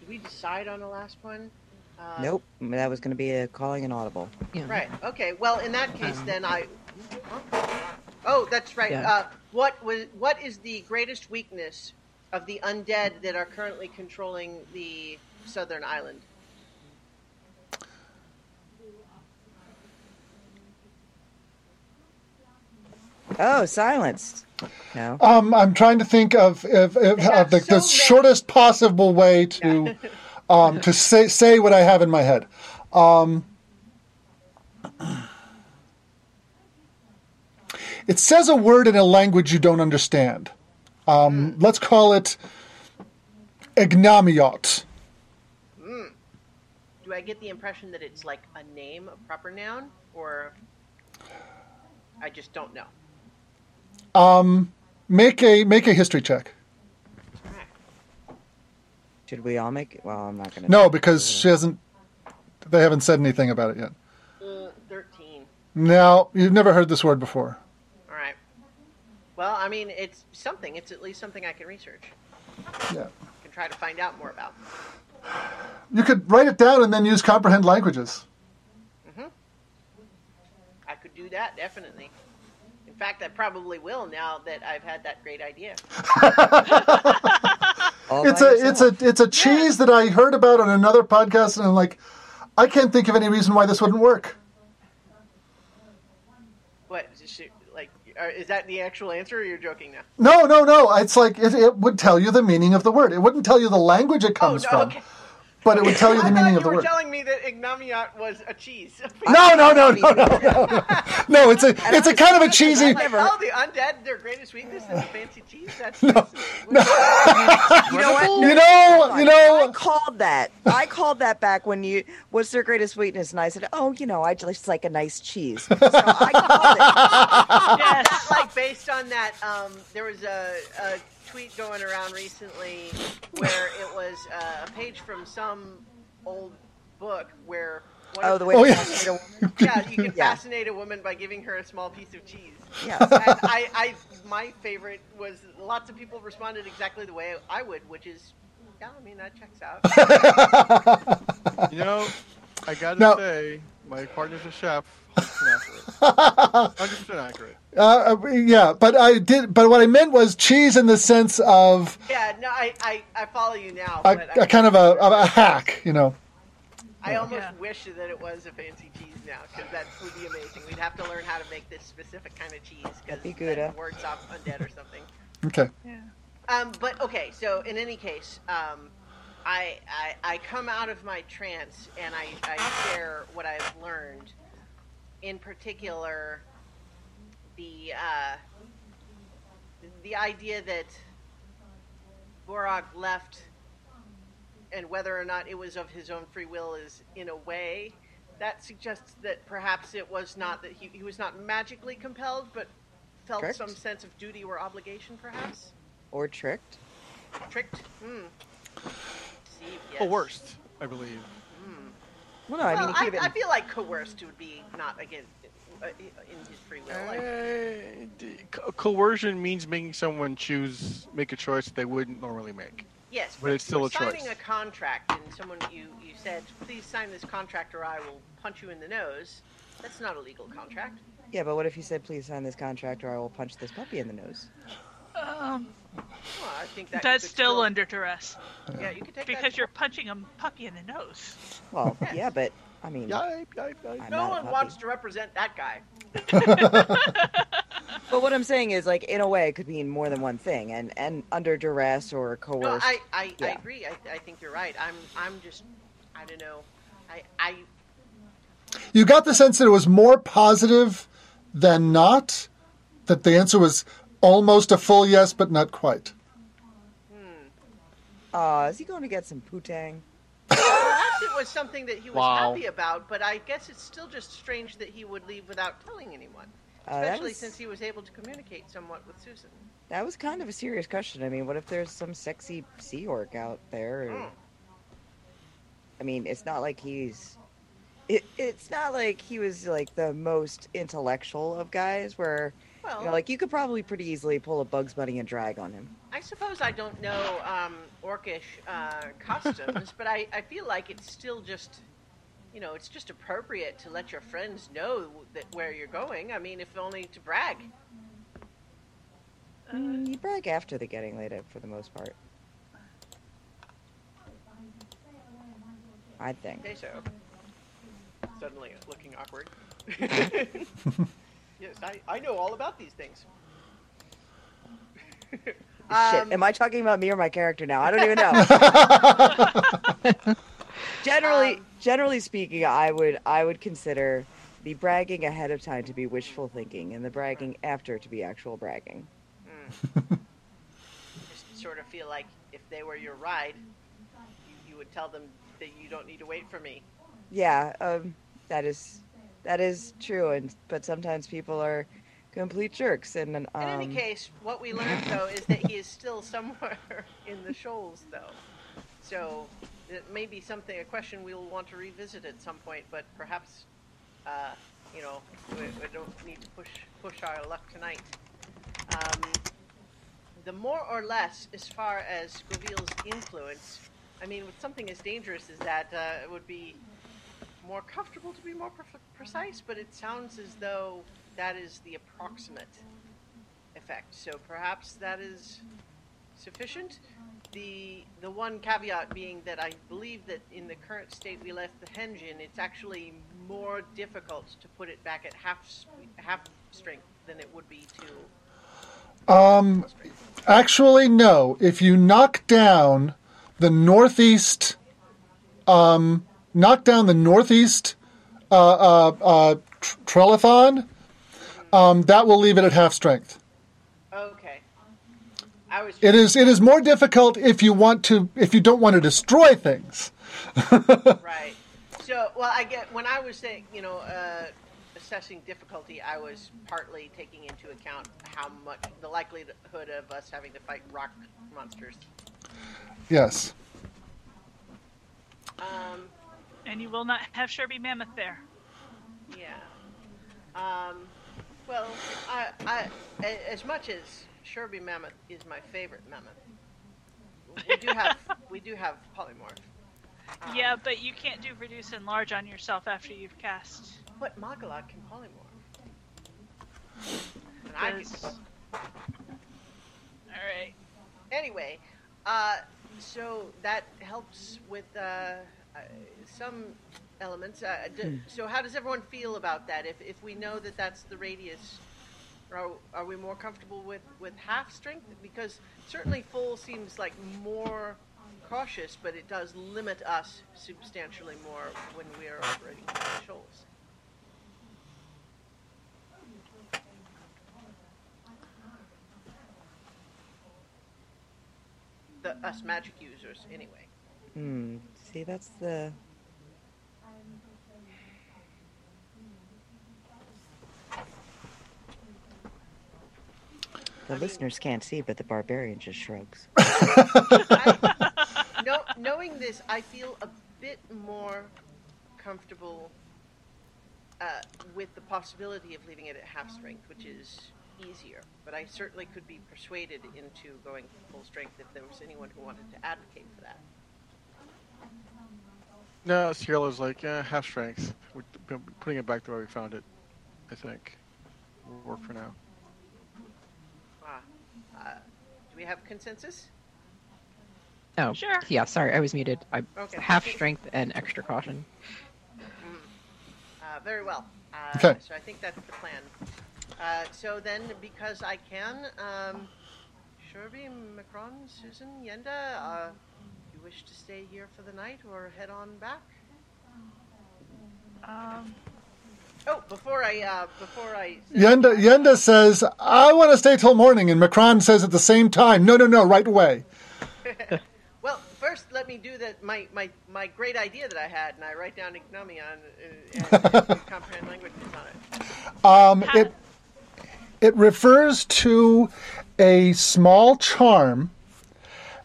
Did we decide on the last one? Uh, Nope. That was going to be a calling an audible. Yeah. Right. Okay. Well, in that case, Um, then I. Oh, that's right. Yeah. Uh, what was? What is the greatest weakness of the undead that are currently controlling the southern island? Oh, silence. No. Um, I'm trying to think of of, of, of the, so the shortest possible way to um, to say say what I have in my head. Um, it says a word in a language you don't understand. Um, let's call it ignomiot. Do I get the impression that it's like a name, a proper noun, or I just don't know? Make a make a history check. Should we all make it? Well, I'm not going to. No, because she hasn't. They haven't said anything about it yet. Uh, Thirteen. No, you've never heard this word before. All right. Well, I mean, it's something. It's at least something I can research. Yeah. I Can try to find out more about. You could write it down and then use comprehend languages. Mm-hmm. I could do that definitely. In fact, I probably will now that I've had that great idea. It's by a it's a it's a cheese that I heard about on another podcast, and I'm like, I can't think of any reason why this wouldn't work. What is this, like? Is that the actual answer, or you're joking now? No, no, no. It's like it, it would tell you the meaning of the word. It wouldn't tell you the language it comes oh from. Okay. But it would tell you the meaning you of the were word. telling me that ignomiot was a cheese. No, no, no, no, no, no, no. No, it's a it's a kind of a cheesy. like, never- oh, the undead, their greatest weakness is fancy cheese. That's No, You know what? You know, you know. I called that. I called that back when you. What's their greatest weakness? And I said, "Oh, you know, I just like a nice cheese." So I called it. yes. like based on that, um, there was a, a tweet going around recently where it was uh, a page from some old book where one Oh, of the way Oh, to yeah. fascinate a woman. yeah you can Yeah. fascinate a woman by giving her a small piece of cheese. Yes. And I, I my favorite was lots of people responded exactly the way I would, which is yeah, I mean that checks out. You know, I gotta Now- say, My partner's a chef. 100% accurate. 100% accurate. Uh, uh, yeah, but I did. But what I meant was cheese in the sense of Yeah, no, I, I, I follow you now. a, but a I, kind of a, of a hack, you know. I almost Yeah. wish that it was a fancy cheese now, because that would be amazing. We'd have to learn how to make this specific kind of cheese, because That'd be Gouda. that works off undead or something. Okay. Yeah. Um, but okay, so in any case, um, I, I I come out of my trance and I, I share what I've learned. In particular, the uh, the idea that Borog left, and whether or not it was of his own free will is in a way that suggests that perhaps it was not that he, he was not magically compelled, but felt Correct. some sense of duty or obligation, perhaps Or tricked. tricked. Hmm. See, yes. Coerced, I believe. Well, no, I Well, mean, I, he I feel like coerced would be not against uh, in his free will. Like, Uh, co- coercion means making someone choose, make a choice that they wouldn't normally make. yes, but it's still a signing choice. Signing a contract, and someone you you said, "Please sign this contract, or I will punch you in the nose." That's not a legal contract. yeah, but what if you said, "Please sign this contract, or I will punch this puppy in the nose"? Um, Well, I think that that's you could still under duress Yeah, you could take because that. you're punching a puppy in the nose. Well, Yes. yeah, but I mean, Yipe, yipe, yipe. I'm No not a one puppy. wants to represent that guy. But what I'm saying is, like, in a way, it could mean more than one thing, and and under duress or coerced. No, I I, I agree. I, I think you're right. I'm I'm just I don't know. I I You got the sense that it was more positive than not. That the answer was almost a full yes, but not quite. Uh, is he going to get some putang? Perhaps it was something that he was Wow. happy about, but I guess it's still just strange that he would leave without telling anyone. Uh, Especially was- since he was able to communicate somewhat with Susan. That was kind of a serious question. I mean, what if there's some sexy sea orc out there? or- Mm. I mean, it's not like he's. It, it's not like he was like the most intellectual of guys. Where Well, you know, like you could probably pretty easily pull a Bugs Bunny and drag on him. I suppose I don't know um, orcish uh, customs, but I, I feel like it's still just, you know, it's just appropriate to let your friends know that where you're going. I mean, if only to brag. Mm, you brag after the getting laid out for the most part. I think. Okay, so suddenly looking awkward. yes, I, I know all about these things. Shit, Um, am I talking about me or my character now? I don't even know. generally, Um, generally speaking, I would I would consider the bragging ahead of time to be wishful thinking, and the bragging after to be actual bragging. just sort of feel like if they were your ride, you, you would tell them that you don't need to wait for me. Yeah, um, that is that is true, and but sometimes people are complete jerks, and um, In any case, what we learned though is that he is still somewhere in the shoals, though. So it may be something, a question we'll want to revisit at some point. But perhaps, uh, you know, we, we don't need to push push our luck tonight. Um, the more or less, as far as Goviel's influence, I mean, with something as dangerous as that, uh, it would be more comfortable to be more pre- precise. But it sounds as though that is the approximate effect. So perhaps that is sufficient. The the one caveat being that I believe that in the current state we left the henge in, it's actually more difficult to put it back at half half strength than it would be to. Um, actually, no. If you knock down the northeast, um, knock down the northeast uh, uh, uh, tr- um, that will leave it at half strength. Okay. I was. It is it is more difficult if you want to if you don't want to destroy things. Right. So, well, I get when I was saying, you know, uh, assessing difficulty, I was partly taking into account how much the likelihood of us having to fight rock monsters. Yes. Um, And you will not have Sherby Mammoth there. yeah. Um, well, I, I, as much as Sherby Mammoth is my favorite mammoth, we do have we do have polymorph. Yeah, but you can't do reduce and large on yourself after you've cast. But Magalad can polymorph. And I can. All right. Anyway, uh, so that helps with uh, uh, some elements. Uh, So, how does everyone feel about that? If, if we know that that's the radius, are, are we more comfortable with, with half strength? Because certainly full seems like more cautious, but it does limit us substantially more when we are operating shoals. The, us magic users, anyway. Hmm. See, that's the. The listeners can't see, but the barbarian just shrugs. I, no, knowing this, I feel a bit more comfortable uh, with the possibility of leaving it at half strength, which is easier. But I certainly could be persuaded into going full strength if there was anyone who wanted to advocate for that. No, Ciela's like, yeah, half strength. We're putting it back to where we found it. I think will work for now. Ah, uh, do we have consensus? Oh, Sure. yeah. Sorry, I was muted. I Okay. half strength and extra caution. Uh, very well. Uh, Okay. So I think that's the plan. Uh, so then, because I can, um, Sherby, Macron, Susan, Yenda, uh, you wish to stay here for the night or head on back? Um, Oh, before I, uh, before I. Yenda, Yenda says, I want to stay till morning. And Macron says at the same time, no, no, no, right away. Well, first, let me do that. My, my, my great idea that I had, and I write down Ignomion uh, and, and comprehend languages on it. Um, it, it refers to a small charm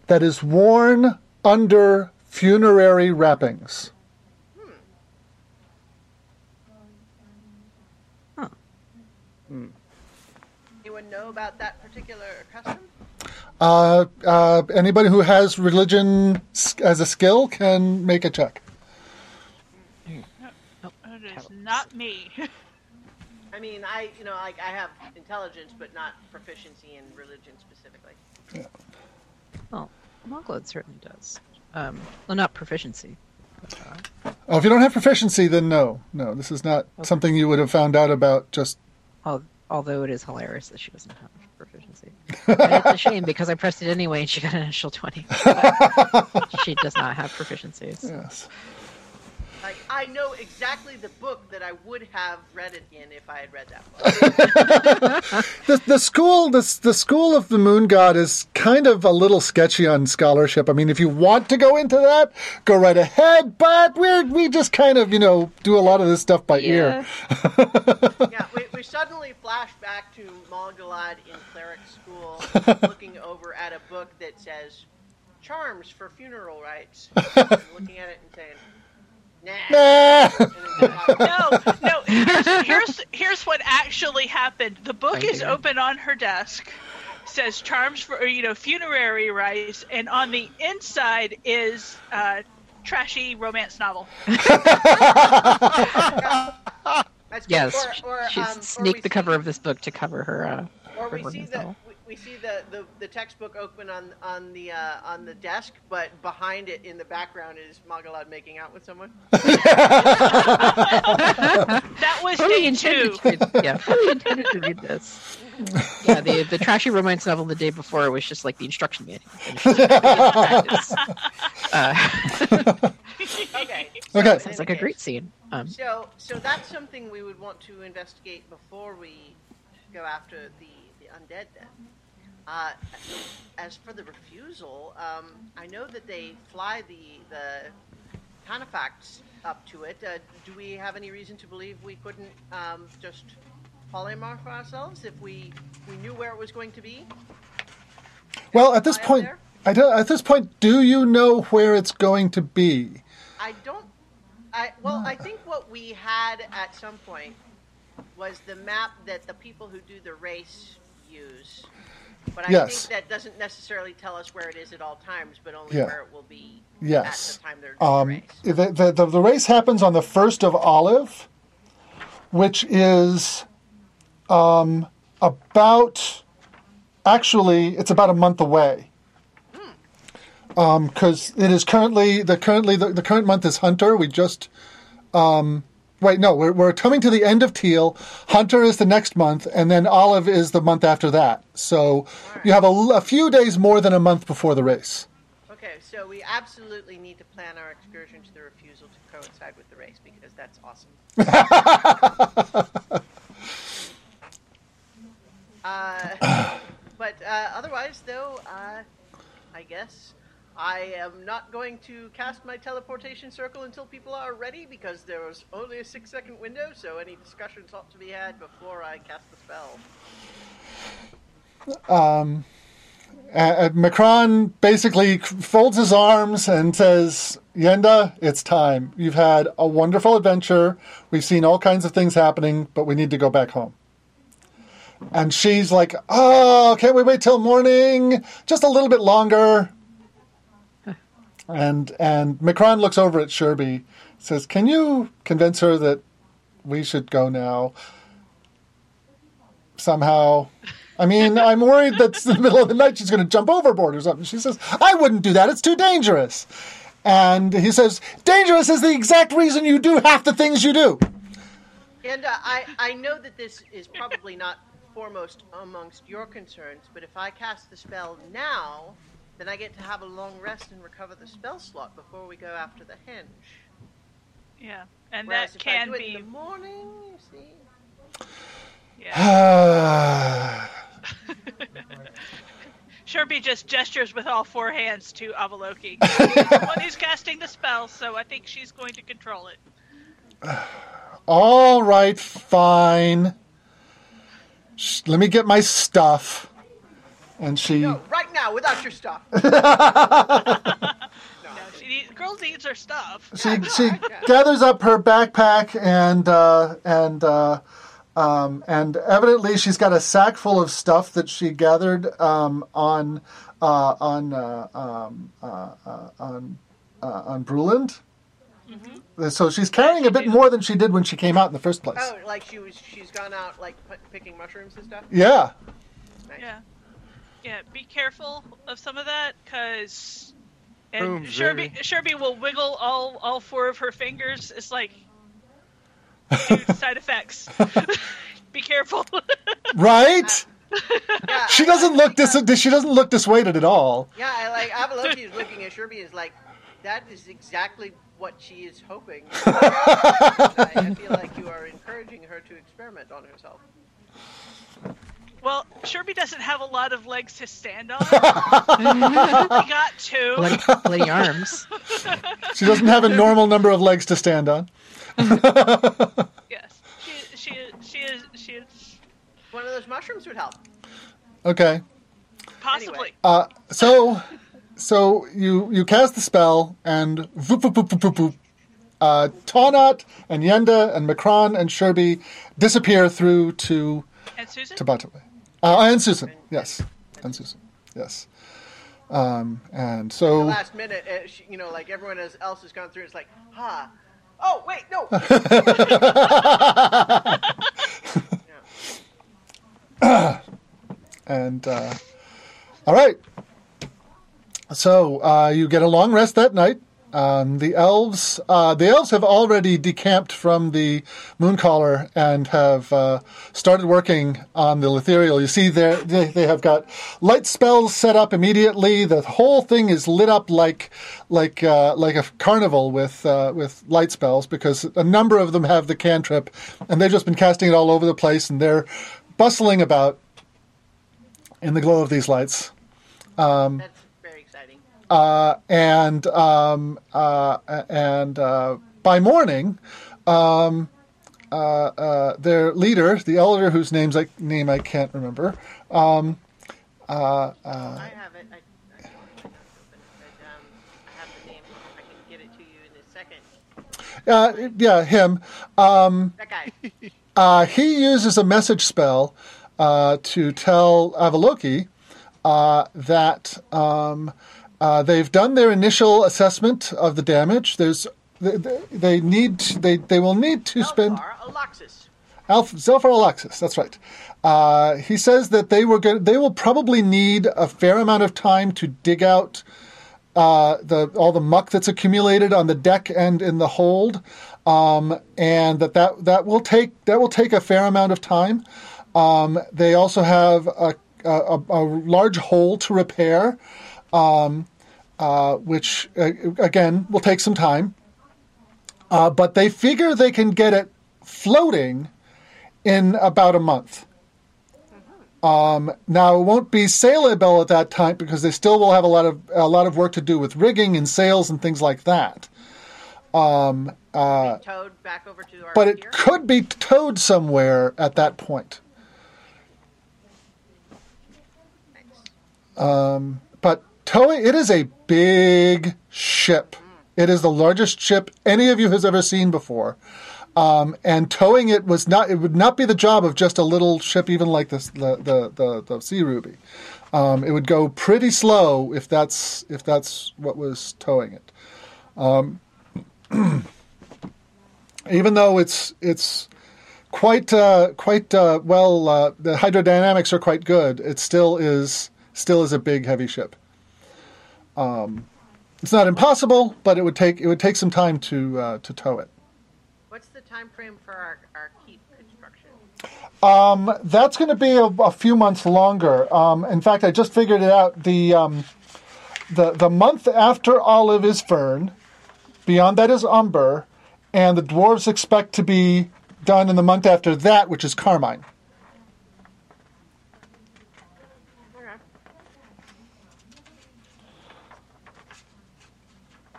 that is worn under funerary wrappings. Know about that particular custom? Uh, uh, anybody who has religion as a skill can make a check. it is not me. I mean, I, you know, I, I have intelligence, but not proficiency in religion specifically. Well, Moglod certainly does. Um, well, not proficiency. But, uh, Oh, if you don't have proficiency, then no, no, this is not something you would have found out about just. al- although it is hilarious that she doesn't have proficiency. and it's a shame because I pressed it anyway and she got an initial 20. She does not have proficiencies. so- Yes. Like, I know exactly the book that I would have read it in if I had read that book. The, the school the, the school of the moon god is kind of a little sketchy on scholarship. I mean, if you want to go into that, go right ahead. But we're we just kind of you know do a lot of this stuff by ear. yeah, we, we suddenly flash back to Malgalad in cleric school, looking over at a book that says "Charms for Funeral Rites," looking at it and saying, "Nah." Nah. No, no. Here's, here's here's what actually happened. The book Thank is you. open on her desk. Says charms for you know funerary rites, and on the inside is uh, trashy romance novel. That's. Yes, Or, or, she's um, sneaked we the cover see- of this book to cover her. Uh, Or her we see romance the novel. We, we see the, the, the textbook open on on the uh, on the desk, but behind it in the background is Magalad making out with someone. That was fully day intended two. to read, yeah, fully intended to read this. Yeah, the the trashy romance novel the day before was just like the instruction manual. And it's just practice. Uh, Okay. Okay. in sounds like a case- great scene. Um, So, so that's something we would want to investigate before we go after the, the undead. Then, uh, as for the refusal, um, I know that they fly the the Canifacts up to it. Uh, do we have any reason to believe we couldn't um, just polymorph ourselves if we we knew where it was going to be? Well, at this point. I don't, at this point, do you know where it's going to be? I don't. I well, I think what we had at some point was the map that the people who do the race use. But I Yes. think that doesn't necessarily tell us where it is at all times, but only Yeah. where it will be Yes. at the time they're doing Um, the race. the, the, the, the race happens on the 1st of Olive, which is um, about, actually, it's about a month away. Because it is currently, the currently, the, the current month is Hunter. We just, um, wait, no, we're, we're coming to the end of Teal. Hunter is the next month, and then Olive is the month after that. So you have a few days more than a month before the race. Okay, so we absolutely need to plan our excursion to the refusal to coincide with the race because that's awesome. uh, but uh, otherwise, though, uh, I guess I am not going to cast my teleportation circle until people are ready because there was only a six second window, so any discussions ought to be had before I cast the spell. Uh, uh, Macron basically folds his arms and says, Yenda, it's time. You've had a wonderful adventure. We've seen all kinds of things happening, but we need to go back home. And she's like, Oh, can't we wait till morning? Just a little bit longer. And and Macron looks over at Sherby, says, Can you convince her that we should go now? Somehow. I mean, I'm worried that in the middle of the night she's going to jump overboard or something. She says, I wouldn't do that. It's too dangerous. And he says, Dangerous is the exact reason you do half the things you do. And uh, I, I know that this is probably not foremost amongst your concerns, but if I cast the spell now, then I get to have a long rest and recover the spell slot before we go after the henge. Yeah, and Whereas that if can I do it be. in the morning, you see. Yeah. Sherby just gestures with all four hands to Avaloki. She's the one who's casting the spell, so I think she's going to control it. All right, fine. Let me get my stuff. And she. No, right now, without your stuff. No, she needs, girl needs her stuff. she she gathers up her backpack and uh, and uh, um, and evidently she's got a sack full of stuff that she gathered um, on uh, on uh, um, uh, uh, on uh, on Bruland. So she's carrying a bit more than she did when she came out in the first place. Oh, like she was, she's gone out like p- picking mushrooms and stuff. Yeah. Nice. Yeah. Yeah, be careful of some of that, because. And Boom, Sherby, baby. Sherby will wiggle all, all four of her fingers. It's like. Dude, side effects. be careful. Right. Yeah, She doesn't look think, dis. She doesn't look dissuaded at all. Yeah, I like Avaloki is looking at Sherby is like, that is exactly what she is hoping. I, I feel like you are encouraging her to experiment on herself. Well, Sherby doesn't have a lot of legs to stand on. we got two. Bloody, bloody arms. She doesn't have a normal number of legs to stand on. Yes, she she she is she is One of those mushrooms would help. Okay. possibly. Uh, so, so you you cast the spell and voop voop voop voop voop. voop. Uh, Taunat and Yenda and Macron and Sherby disappear through to and Susan. to Bataway. Uh, and Susan, yes, and Susan, yes. Um, and The so last minute, uh, she, you know, like everyone else else has gone through, it's like, ha. Oh wait, no. Yeah. and uh, all right. So uh, you get a long rest that night. Um, the elves, uh, the elves have already decamped from the Mooncaller and have uh, started working on the Letherial. You see, they, they have got light spells set up immediately. The whole thing is lit up like like uh, like a carnival with uh, with light spells because a number of them have the cantrip, and they've just been casting it all over the place, and they're bustling about in the glow of these lights. That's very exciting. Uh, and um, uh, and uh, by morning, um, uh, uh, their leader, the elder whose name's I, name I can't remember, um, uh, uh, I have it. I, I don't have it open, but um, I have the name. I can get it to you in a second. uh, yeah, him. That guy. Uh, he uses a message spell uh, to tell Avaloki uh, that um, uh, they've done their initial assessment of the damage. There's they, they- need they they will need to spend. Alpha, Zelfar Alexis, that's right. Uh, he says that they were going they will probably need a fair amount of time to dig out uh, the all the muck that's accumulated on the deck and in the hold, um, and that, that that will take that will take a fair amount of time. Um, they also have a, a, a large hole to repair, um, uh, which uh, again will take some time. Uh, but they figure they can get it floating in about a month. Um, now it won't be sailable at that time because they still will have a lot of a lot of work to do with rigging and sails and things like that. Um, uh, Towed back over to our but it could be towed somewhere at that point. Thanks. Towing it is a big ship. It is the largest ship any of you has ever seen before. Um, and towing it was not. It would not be the job of just a little ship, even like this, the the the, the Sea Ruby. Um, it would go pretty slow if that's if that's what was towing it. Um, even though it's it's quite uh, quite uh, well, uh, the hydrodynamics are quite good. It still is still is a big heavy ship. Um, it's not impossible, but it would take it would take some time to uh, to tow it. What's the time frame for our, our keep construction? Um, that's going to be a, a few months longer. Um, in fact, I just figured it out. The um, the the month after Olive is Fern, beyond that is Umber, and the dwarves expect to be done in the month after that, which is Carmine. Okay.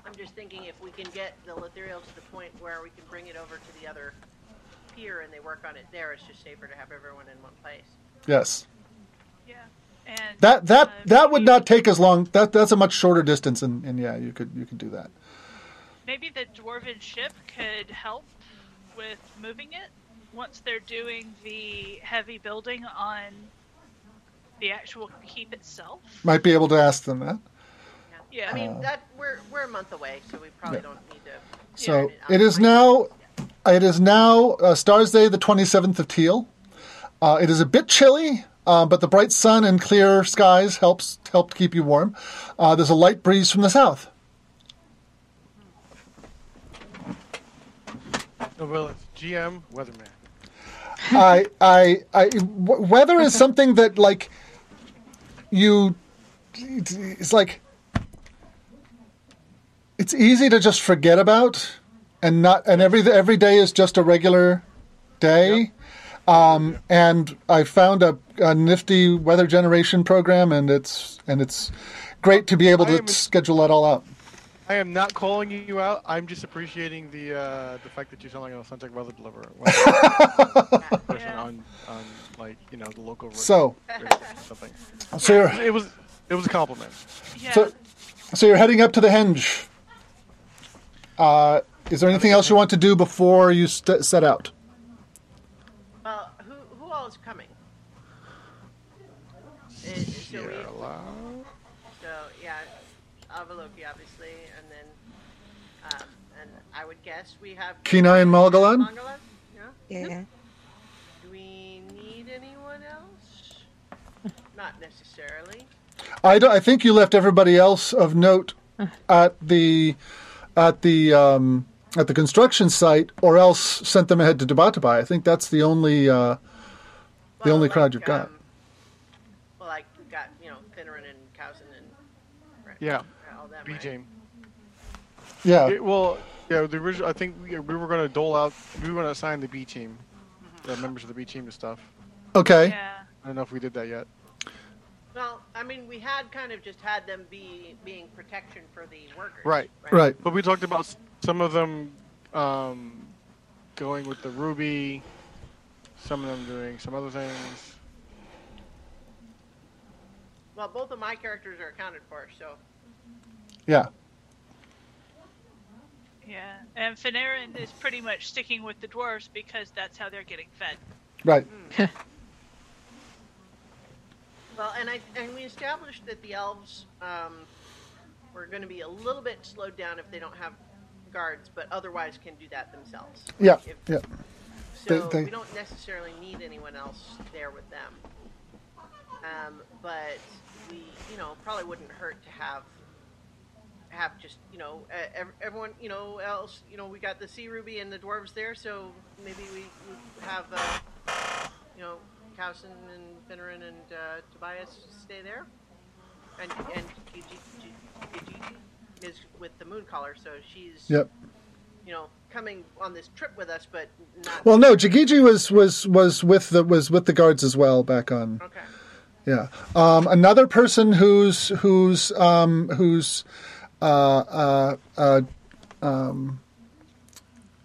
I'm just thinking if we can get the Letherial to the point where we can bring it over to the other pier and they work on it there, it's just safer to have everyone in one place. Yes, Yeah. And that that uh, that would not take as long. That that's a much shorter distance, and, and yeah, you could you could do that. Maybe the dwarven ship could help with moving it once they're doing the heavy building on the actual keep itself. Might be able to ask them that. Yeah. I mean Uh, that we're we're a month away, so we probably Yeah. don't need to. So Yeah, it is now, it is now uh, Stars Day, the twenty seventh of Teal. Uh, it is a bit chilly, uh, but the bright sun and clear skies helps help keep you warm. Uh, there's a light breeze from the south. No, well, it's GM Weatherman. I, I, I, w- weather is something that like you. It's like it's easy to just forget about, and not, and every every day is just a regular day. Um, and I found a, a nifty weather generation program, and it's and it's great to be able to am- schedule that all out. I am not calling you out. I'm just appreciating the uh, the fact that you sound like an authentic weather deliverer weather person Yeah. on on like you know the local. So, something. so you're It was it was a compliment. Yeah. so, so you're heading up to the henge. Uh, is there anything else you want to do before you st- set out? Well, who who all is coming? Uh, so, we, so yeah, Avaloki obviously, and then um, and I would guess we have Kenai and Malgalan? Malgalan? Yeah. Yeah. Do we need anyone else? Not necessarily. I, don't- I think you left everybody else of note at the at the um, at the construction site, or else sent them ahead to Tabatabai. I think that's the only uh, the only crowd you've got. um, well, like we got you know Finneran and Cowson and right, Yeah, all them. B right? team. Yeah, It- well, yeah. The original. I think we, we were going to dole out. We were going to assign the B team, the members of the B team to stuff. okay. yeah. I don't know if we did that yet. Well, I mean, we had kind of just had them be being protection for the workers. Right. Right. But we talked about s- some of them um, going with the Ruby, some of them doing some other things. Well, both of my characters are accounted for, so Yeah. Yeah. And Fanarin is pretty much sticking with the dwarves because that's how they're getting fed. Right. Well and I and we established that the elves um, were going to be a little bit slowed down if they don't have guards, but otherwise can do that themselves. Yeah, If- yeah. So They- they- we don't necessarily need anyone else there with them. Um, but we, you know, probably wouldn't hurt to have have just you know uh, everyone you know else you know we got the sea ruby and the dwarves there, so maybe we, we have uh, you know Cowson and Finneran and uh, Tobias stay there, and and Gigi, Gigi is with the Mooncaller, so she's Yep. you know coming on this trip with us, but not Well, no, Jagiji was was was with the was with the guards as well back on. okay. Yeah. Um, another person who's who's um, who's uh, uh, uh, um,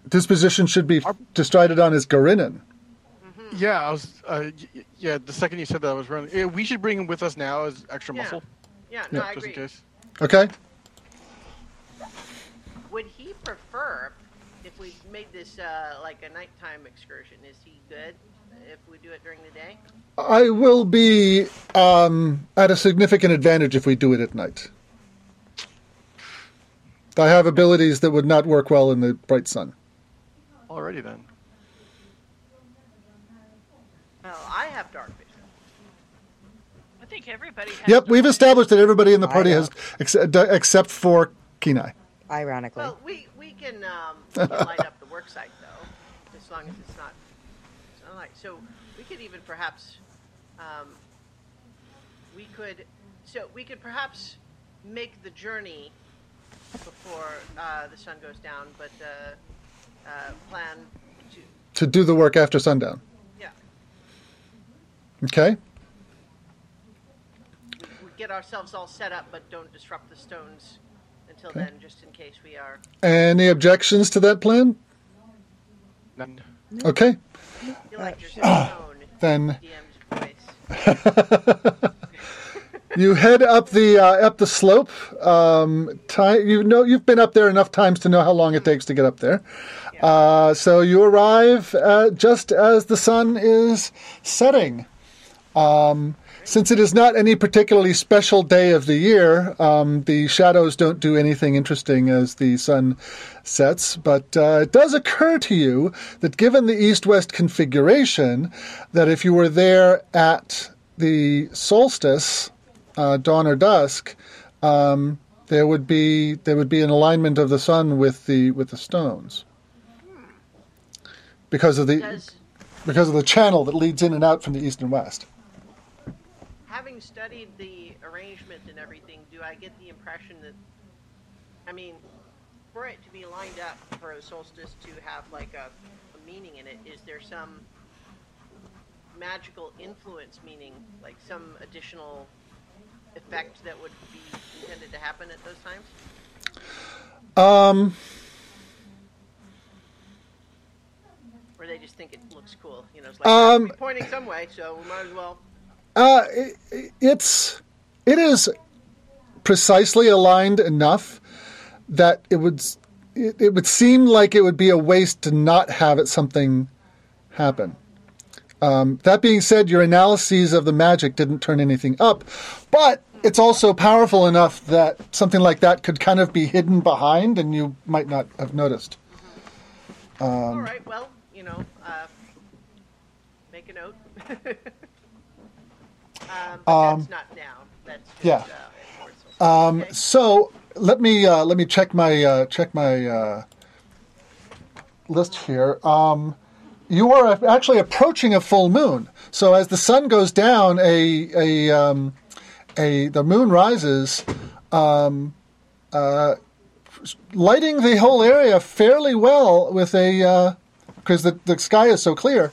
disposition should be decided on is Garinin. Yeah, I was. Uh, y- y- yeah, the second you said that, I was running. We should bring him with us now as extra Yeah. muscle, Yeah, no, Yeah. I just in agree. case. Okay. Would he prefer if we made this uh, like a nighttime excursion? Is he good if we do it during the day? I will be um, at a significant advantage if we do it at night. I have abilities that would not work well in the bright sun. Alrighty then. Well, I have dark vision. I think everybody has. Yep, we've established that everybody in the party has, ex- except for Kenai. Ironically. Well, we we can, um, we can light up the work site though, as long as it's not sunlight. So we could even perhaps, um, we could, so we could perhaps make the journey before uh, the sun goes down, but uh, uh, plan to To do the work after sundown. yeah. Okay? we get ourselves all set up, but don't disrupt the stones until Okay. then, just in case we are. Any objections to that plan? None. Okay. I feel like there's a stone Then you head up the uh, up the slope. Um, ti you know you've been up there enough times to know how long it takes to get up there. Uh, so you arrive uh, just as the sun is setting. Um, since it is not any particularly special day of the year, um, the shadows don't do anything interesting as the sun sets. But uh, it does occur to you that given the east-west configuration, that if you were there at the solstice, uh, dawn or dusk, um, there would be there would be an alignment of the sun with the with the stones because of the because of the channel that leads in and out from the east and west. Having studied the arrangement and everything, do I get the impression that, I mean, for it to be lined up for a solstice to have like a, a meaning in it, is there some magical influence, meaning like some additional effect that would be intended to happen at those times? Um, Or they just think it looks cool? You know, it's like Um, pointing some way, so we might as well. Uh, it, it's it is precisely aligned enough that it would it, it would seem like it would be a waste to not have it something happen. Um, that being said, your analyses of the magic didn't turn anything up, but it's also powerful enough that something like that could kind of be hidden behind, and you might not have noticed. Um, All right, well, you know, uh, make a note. um, but Um, that's not now. That's just, yeah. Uh. Um, Okay. So let me uh, let me check my uh, check my uh, list here. Um, you are actually approaching a full moon. So as the sun goes down, a a um, a the moon rises, um, uh, lighting the whole area fairly well with a because the the sky is so clear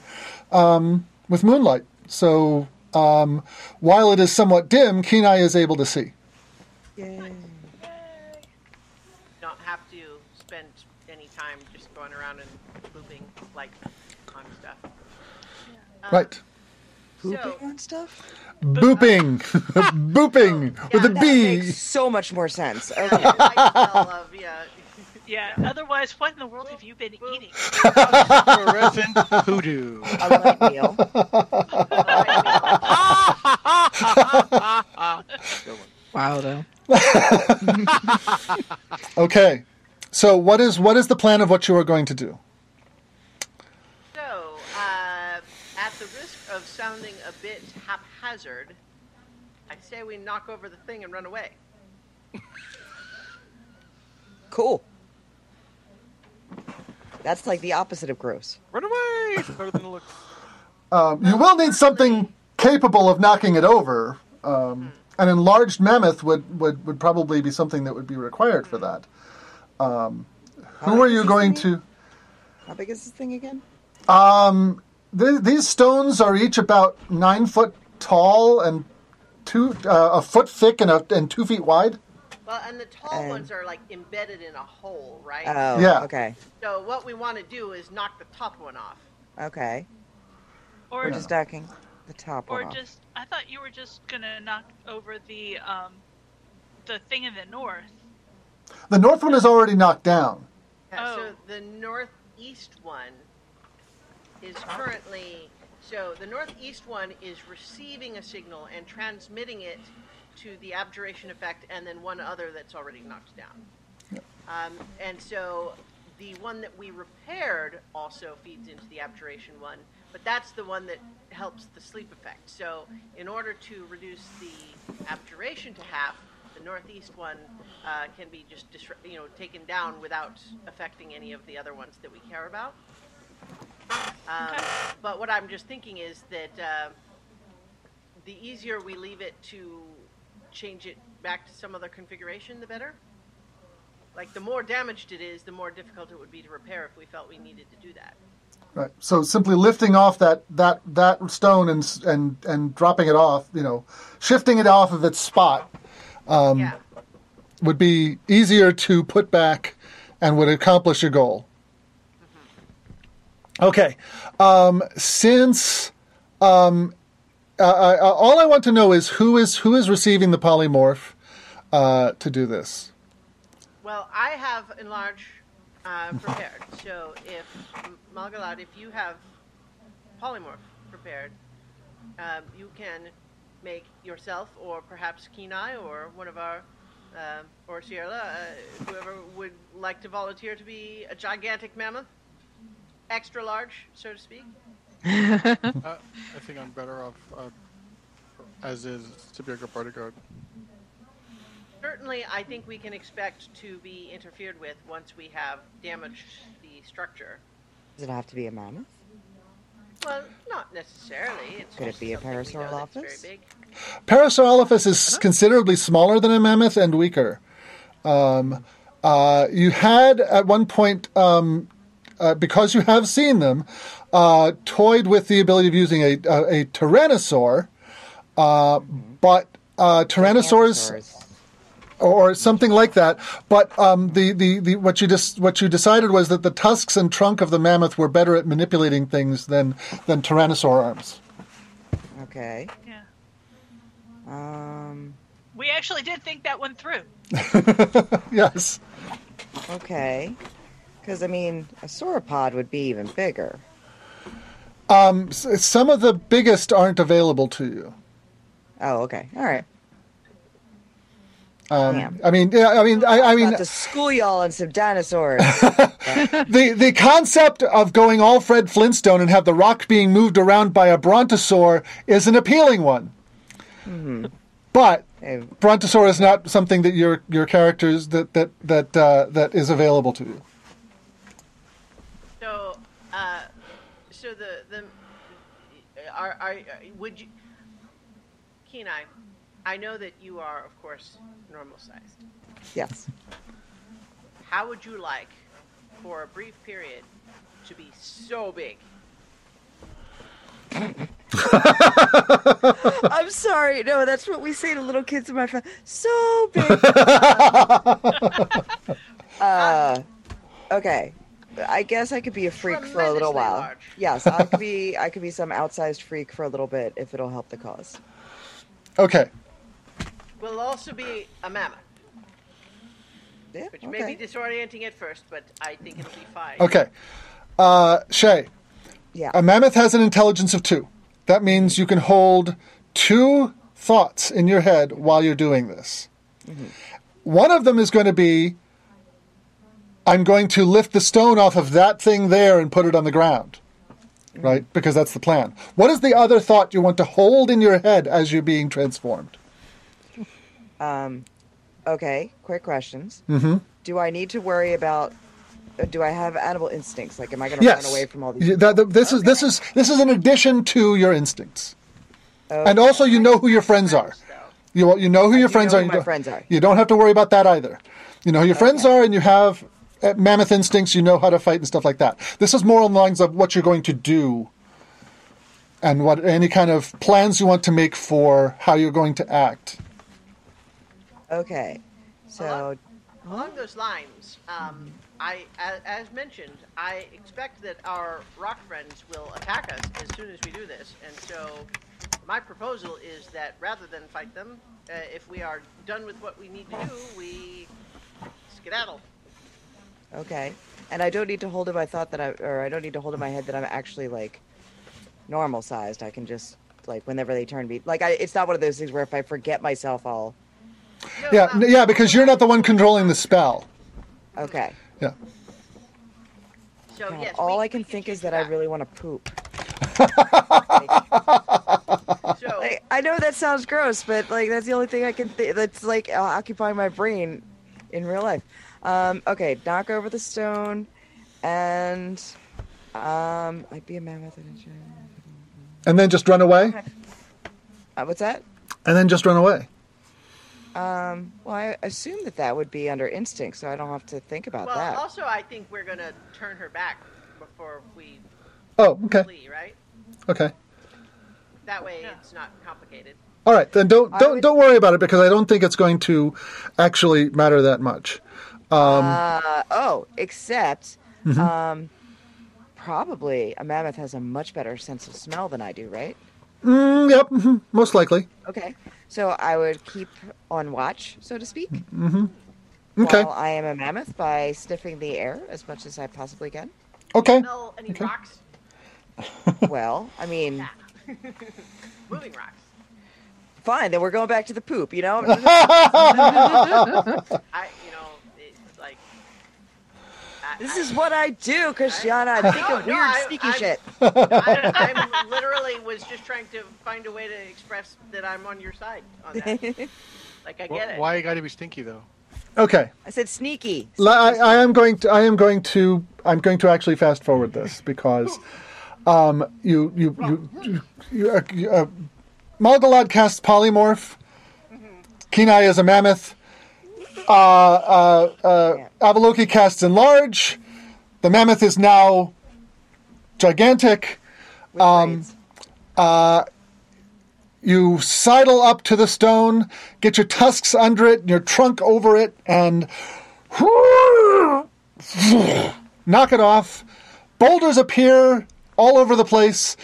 um, with moonlight. So um, while it is somewhat dim, Kenai is able to see. Yay. don't have to spend any time just going around and booping like on stuff. Um, Right. So, Pooping on stuff? Booping. Booping with a Yeah, That B. makes so much more sense. yeah, Okay. The lifestyle of yeah. Yeah. Otherwise, what in the world have you been eating? Fluorescent hoodoo. A light meal. Good one. Wow, though. Okay. So what is what is the plan of what you are going to do? So, uh, at the risk of sounding a bit haphazard, I say we knock over the thing and run away. Cool. That's like the opposite of gross. Run away! Better than it looks. Um, you will need something capable of knocking it over. Um, an enlarged mammoth would, would, would probably be something that would be required for that. Um, who are you going to? How big is this thing again? Um, th- these stones are each about nine foot tall and two uh, a foot thick and, a, and two feet wide. Well, and the tall And- ones are like embedded in a hole, right? Oh, Yeah. Okay. so what we want to do is knock the top one off. Okay. Or We're just knocking the top or one off. just I thought you were just gonna knock over the um the thing in the north. The north one is already knocked down. Yeah, So Oh. the northeast one is currently so the northeast one is receiving a signal and transmitting it to the abjuration effect, and then one other that's already knocked down. Um, and so the one that we repaired also feeds into the abjuration one, but that's the one that helps the sleep effect. So in order to reduce the abjuration to half, the northeast one uh, can be just disru- you know taken down without affecting any of the other ones that we care about. Um, but what I'm just thinking is that uh, the easier we leave it to change it back to some other configuration, the better. Like the more damaged it is, the more difficult it would be to repair if we felt we needed to do that. Right. So simply lifting off that that that stone and and and dropping it off, you know, shifting it off of its spot yeah. would be easier to put back and would accomplish your goal. Okay. Um, since um, uh, uh, all I want to know is who is who is receiving the polymorph uh, to do this. Well, I have enlarge uh, prepared. So if Malgalad, if you have polymorph prepared, um, you can make yourself, or perhaps Kenai, or one of our, um or Sierra, uh, whoever would like to volunteer to be a gigantic mammoth, extra large, so to speak. Uh, I think I'm better off uh, as is to be a good party guard. Certainly, I think we can expect to be interfered with once we have damaged the structure. Does it have to be a mammoth? Well, not necessarily. It's Could it be a something we know that's Parasaurolophus? Parasaurolophus is considerably smaller than a mammoth and weaker. Um, uh, you had at one point, um, uh, because you have seen them, uh, toyed with the ability of using a, a, a tyrannosaur, uh, but uh, tyrannosaurs or something like that. But um, the, the, the what you just what you decided was that the tusks and trunk of the mammoth were better at manipulating things than than tyrannosaur arms. Okay. Yeah. Um. We actually did think that one through. Yes. Okay. Because I mean, a sauropod would be even bigger. S- Some of the biggest aren't available to you. Oh, okay. All right. Um. I mean, yeah, I mean, I, I mean, to school y'all on some dinosaurs. the the concept of going all Fred Flintstone and have the rock being moved around by a brontosaur is an appealing one. But Hey, brontosaur is not something that your your characters that that that uh, that is available to you. So, uh, so the the are, are would you, Kenai? I know that you are, of course, normal sized. yes. How would you like for a brief period to be so big? I'm sorry. No, that's what we say to little kids in my family. So big. uh, okay. I guess I could be a freak for a little while. large. Yes, I could be. I could be some outsized freak for a little bit if it'll help the cause. Okay. We'll also be a mammoth, Yeah. which may be disorienting at first, but I think it'll be fine. Okay. Uh, Shay, Yeah. a mammoth has an intelligence of two. That means you can hold two thoughts in your head while you're doing this. One of them is going to be I'm going to lift the stone off of that thing there and put it on the ground. Right? Because that's the plan. What is the other thought you want to hold in your head as you're being transformed? Um, okay, quick questions. Mm-hmm. Do I need to worry about? uh, Do I have animal instincts? Like, am I going to Yes. run away from all these? That- that- this is this is this is an addition to your instincts. And also you know who your friends are. You you know who your do friends know are. who You my friends are. You don't have to worry about that either. You know who your friends are, and you have uh, mammoth instincts. You know how to fight and stuff like that. This is more on the lines of what you're going to do, and what any kind of plans you want to make for how you're going to act. Okay, so Along those lines, um, I, as, as mentioned, I expect that our rock friends will attack us as soon as we do this, and so my proposal is that rather than fight them, uh, if we are done with what we need to do, we skedaddle. Okay, and I don't need to hold in my thought that I, or I don't need to hold in my head that I'm actually like normal sized. I can just like whenever they turn me, like I, it's not one of those things where if I forget myself, I'll. No, Yeah, yeah, because you're not the one controlling the spell. Okay. Yeah. So God, yes, all we- I can we think is that I really want to poop. So Like, I know that sounds gross, but like that's the only thing I can think that's like uh, occupying my brain in real life. Um, okay, knock over the stone, and um, I'd be a mammoth. And a giant- And then just run away. Uh, what's that? And then just run away. Um, well, I assume that that would be under instinct, so I don't have to think about well, that. also I think we're gonna turn her back before we Oh, okay, flee, right? okay. That way Yeah. it's not complicated. All right, then don't don't would- don't worry about it because I don't think it's going to actually matter that much. Uh, oh, except Mm-hmm. um, probably a mammoth has a much better sense of smell than I do, right? Mm, yep, mhm, most likely. Okay, so I would keep on watch, so to speak. Okay, While I am a mammoth by sniffing the air as much as I possibly can. okay. Smell any Okay. rocks? Well, I mean, Moving rocks. fine. Then we're going back to the poop. You know, I, you know, it's like. I, this is what I do, Christiana. I think No, of no, weird, I- sneaky I'm- shit. I, I'm literally was just trying to find a way to express that I'm on your side on that. Like I Wh- get it. Why you got to be stinky though? Okay. I said sneaky. L- I, I am going to. I am going to. I'm going to actually fast forward this because, um, you you you you, you, uh, you uh, Malgalad casts polymorph. Kenai is a mammoth. Uh, uh, uh, Avaloki casts enlarge. The mammoth is now gigantic. Um, braids. You sidle up to the stone, get your tusks under it, and your trunk over it, and knock it off. Boulders appear all over the place.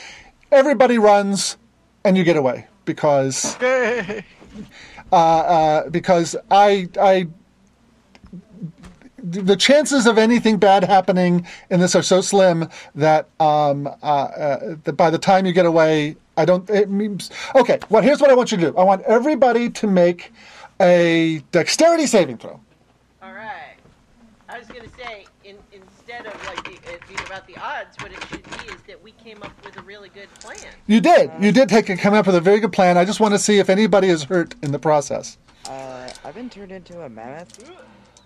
Everybody runs, and you get away because Yay! uh, uh, because I I the chances of anything bad happening in this are so slim that um, uh, uh, that by the time you get away, I don't. It means okay. Well, here's what I want you to do. I want everybody to make a dexterity saving throw. All right. I was gonna say, in, instead of like the, it being about the odds, what it should be is that we came up really good plan. You did. You did take come up with a very good plan. I just want to see if anybody is hurt in the process. Uh, I've been turned into a mammoth.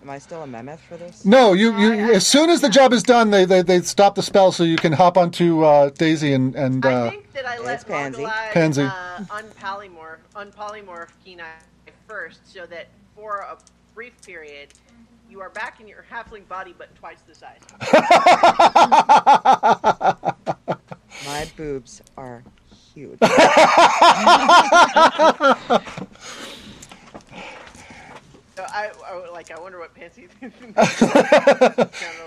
Am I still a mammoth for this? No, you, you as soon as the job is done, they they, they stop the spell so you can hop onto uh, Daisy and and I uh, think that I let it's Pansy. Mongolai, Pansy. Uh, unpolymorph, unpolymorph Kenai first, so that for a brief period, you are back in your halfling body, but twice the size. My boobs are huge. So I, I like. I wonder what Pansy kind of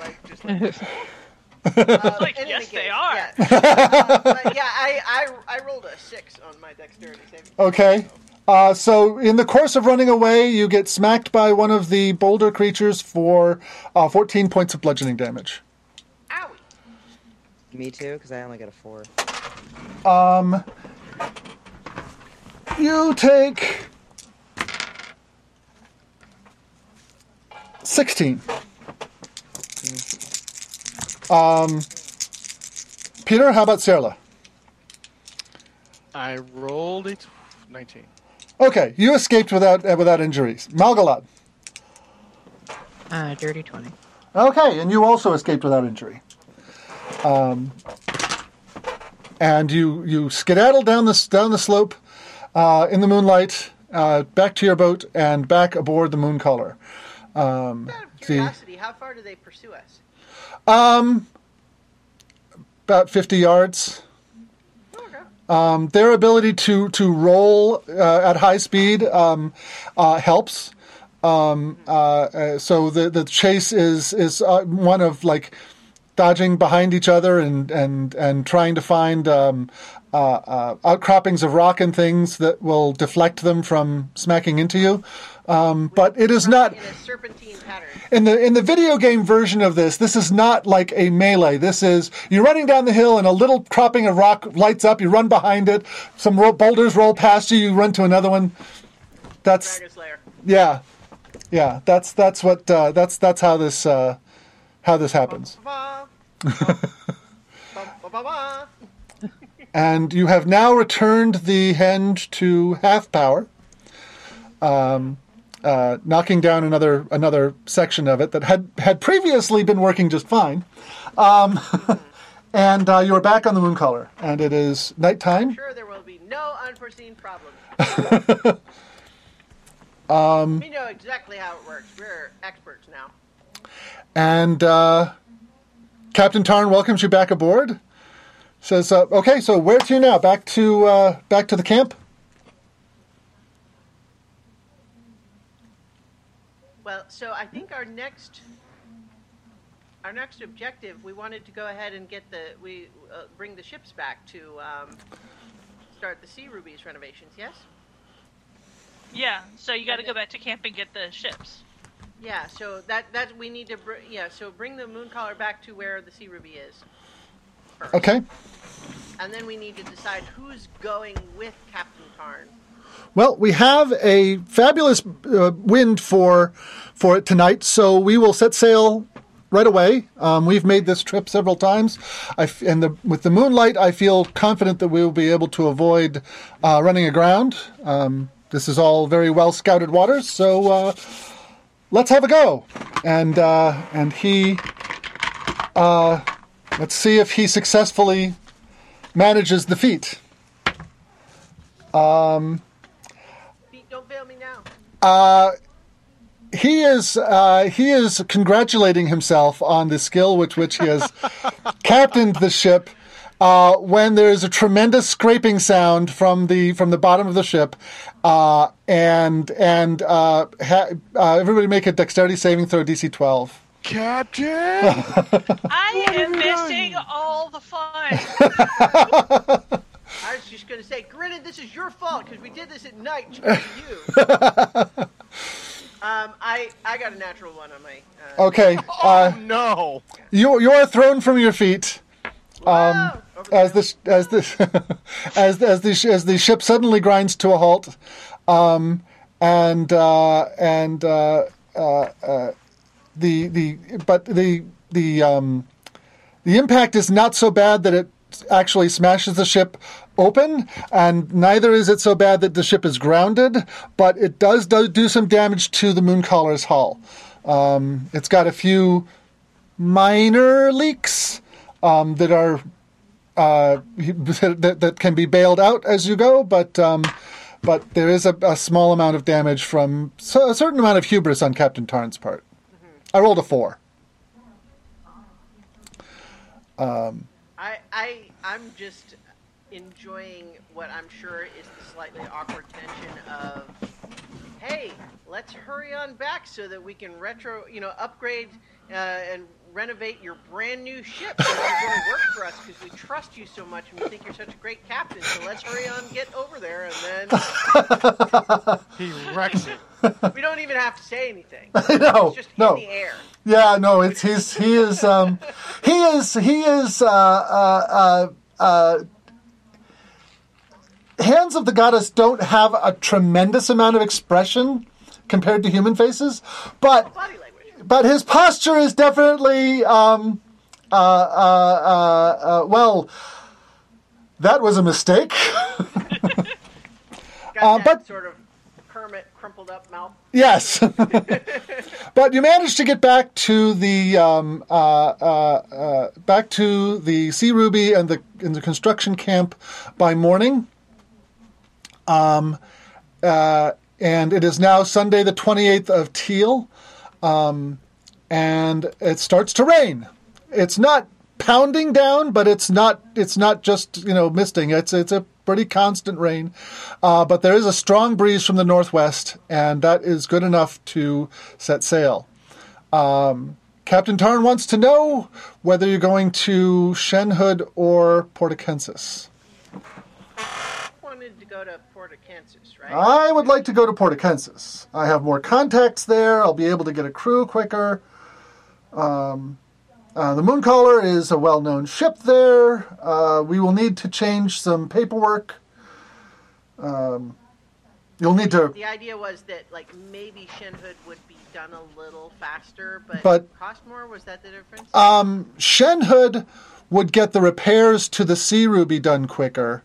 like just like. Uh, Like, in any yes, they are. Yeah, Uh, but yeah I, I I rolled a six on my dexterity saving. Okay. Uh, so, in the course of running away, you get smacked by one of the boulder creatures for uh, 14 points of bludgeoning damage. Owie. Me too, because I only got a four. Um, you take 16. Um, Peter, how about Serla? I rolled a t- 19. Okay, you escaped without uh, without injuries. Malgalad. Uh, dirty 20. Okay, and you also escaped without injury. Um, and you you skedaddle down the down the slope uh, in the moonlight, uh, back to your boat, and back aboard the Mooncaller. Um, of the, how far do they pursue us? um, about fifty yards. Okay. Um, their ability to to roll uh, at high speed um, uh, helps. Um, uh, uh, so the the chase is is uh, one of like dodging behind each other and and and trying to find um, uh, uh, outcroppings of rock and things that will deflect them from smacking into you. Um, but it is not In a pattern. in the in the video game version of this, this is not like a melee. This is you're running down the hill and a little cropping of rock lights up. You run behind it. Some ro- boulders roll past you. You run to another one. That's yeah, yeah. That's that's what uh, that's that's how this uh, how this happens. Ba-ba. And you have now returned the henge to half power, um, uh, knocking down another another section of it that had had previously been working just fine. Um, and uh, you are back on the Mooncaller, and it is nighttime. Sure, there will be no unforeseen problems. Um, we know exactly how it works. We're experts now. And uh, Captain Tarn welcomes you back aboard. Says, uh, "Okay, so where to now? Back to uh, back to the camp." Well, so I think our next our next objective, we wanted to go ahead and get the we uh, bring the ships back to um, start the Sea Ruby's renovations. Yes. Yeah, so you got to go back to camp and get the ships. Yeah. So that that we need to br- yeah. So bring the Mooncaller back to where the Sea Ruby is. First. Okay. And then we need to decide who's going with Captain Tarn. Well, we have a fabulous uh, wind for for it tonight, so we will set sail right away. Um, we've made this trip several times, I f- and the, with the moonlight, I feel confident that we will be able to avoid uh, running aground. Um, this is all very well scouted waters, so uh, let's have a go. And uh, and he, uh, let's see if he successfully manages the feat. Pete, don't fail me now. he is uh, he is congratulating himself on the skill with which he has captained the ship. Uh, when there's a tremendous scraping sound from the from the bottom of the ship, uh, and and uh, ha- uh, everybody make a dexterity saving throw DC 12. Captain! I am missing all the fun. I was just going to say, Garinin, this is your fault because we did this at night to you. um, I I got a natural one on my. Uh, Okay, uh, oh no! you you are thrown from your feet. whoa, over as the as the as as the as the ship suddenly grinds to a halt, um, and uh, and uh, uh, uh, the the but the the um, the impact is not so bad that it actually smashes the ship open, and neither is it so bad that the ship is grounded, but it does do, do some damage to the Mooncaller's hull. Um, it's got a few minor leaks um, that are uh, that, that can be bailed out as you go, but um, but there is a, a small amount of damage from so, a certain amount of hubris on Captain Tarn's part. I rolled a four. I I I'm just enjoying what I'm sure is the slightly awkward tension of, hey, let's hurry on back so that we can retro, you know, upgrade uh, and renovate your brand new ship so you're going to work for us because we trust you so much and we think you're such a great captain. So let's hurry on, get over there, and then He wrecks it. we don't even have to say anything. no, It's just no. in the air. Yeah, no, it's he's he is um he is he is uh uh uh, uh hands of the goddess don't have a tremendous amount of expression compared to human faces, but. But his posture is definitely um, uh, uh, uh, uh, well. That was a mistake. Uh, that but- sort of Kermit crumpled up mouth. Yes, but you managed to get back to the um, uh, uh, uh, back to the Sea Ruby and the in the construction camp by morning. Um, uh, and it is now Sunday, the twenty eighth of Teal, um, and it starts to rain. It's not pounding down, but it's not it's not just you know misting. It's it's a pretty constant rain, uh, but there is a strong breeze from the northwest, and that is good enough to set sail. Um, Captain Tarn wants to know whether you're going to Shenhood or Port Akensus. Wanted to go to Port right? I would like to go to Port Akensus. I have more contacts there. I'll be able to get a crew quicker. Um, uh, the Mooncaller is a well-known ship there. Uh, we will need to change some paperwork. Um, you'll need to, the idea was that like maybe Shenhood would be done a little faster, but, But- cost more. Was that the difference? um, Shenhood would get the repairs to the Sea Ruby done quicker.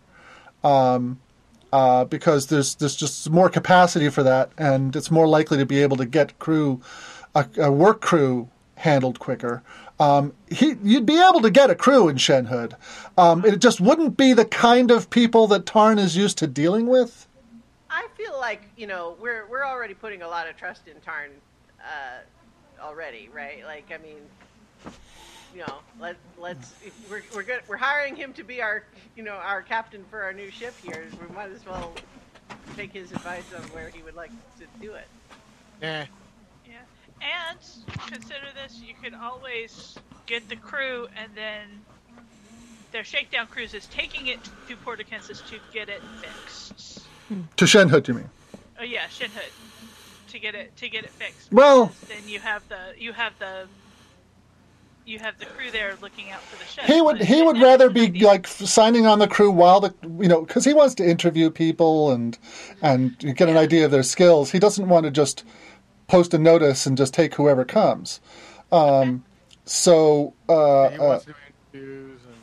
Um, uh, because there's there's just more capacity for that, and it's more likely to be able to get crew, a, a work crew handled quicker. Um, he, you'd be able to get a crew in Shenhood. Um, it just wouldn't be the kind of people that Tarn is used to dealing with. I feel like you know we're we're already putting a lot of trust in Tarn uh, already, right? Like I mean, you know, let let's we're we're good, we're hiring him to be our you know our captain for our new ship here. We might as well take his advice on where he would like to do it. Nah. Yeah. And consider this: you could always get the crew, and then their shakedown cruise is taking it to Port Akensus to get it fixed. To Shenhood, you mean? Oh yeah, Shenhood to get it to get it fixed. Well- then you have the you have the you have the crew there looking out for the ship. He would he would it's rather be idea. like signing on the crew while the you know because he wants to interview people and and get an idea of their skills. He doesn't want to just post a notice and just take whoever comes. Um, so uh, he uh, wants to interviews and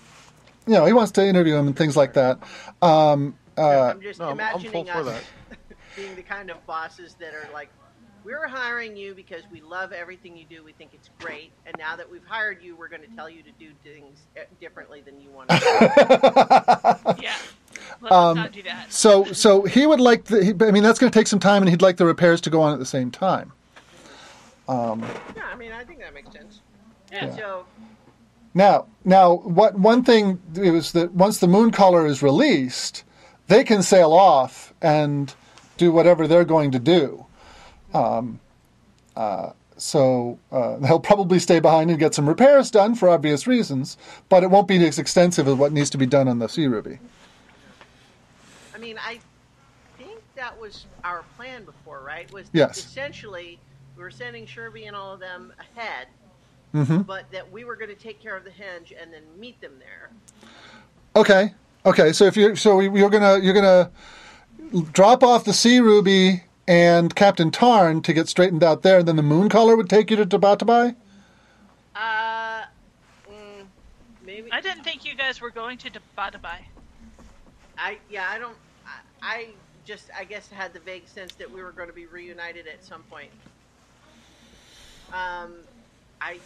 you know he wants to interview him and things like that. Um, uh, I'm just no, I'm- I'm full imagining for us being the kind of bosses that are like, we're hiring you because we love everything you do. We think it's great, and now that we've hired you, we're going to tell you to do things eh, differently than you want. to Yeah. Let's Um, not do that. so so he would like the. He, I mean that's going to take some time, and he'd like the repairs to go on at the same time. yeah, I mean, I think that makes sense. Yeah. So Now, now, what one thing is that once the Mooncaller is released, they can sail off and do whatever they're going to do. Um, uh, so uh, they'll probably stay behind and get some repairs done for obvious reasons, but it won't be as extensive as what needs to be done on the Sea Ruby. I mean, I think that was our plan before, right? Was Yes. essentially we were sending Sherby and all of them ahead, hmm but that we were going to take care of the henge and then meet them there. Okay, okay. So if you're so you're gonna you're gonna drop off the Sea Ruby and Captain Tarn to get straightened out there, and then the Mooncaller would take you to Tabatabai. Uh, mm, maybe I didn't think you guys were going to Badabai. I yeah I don't I, I just I guess had the vague sense that we were going to be reunited at some point. Um, I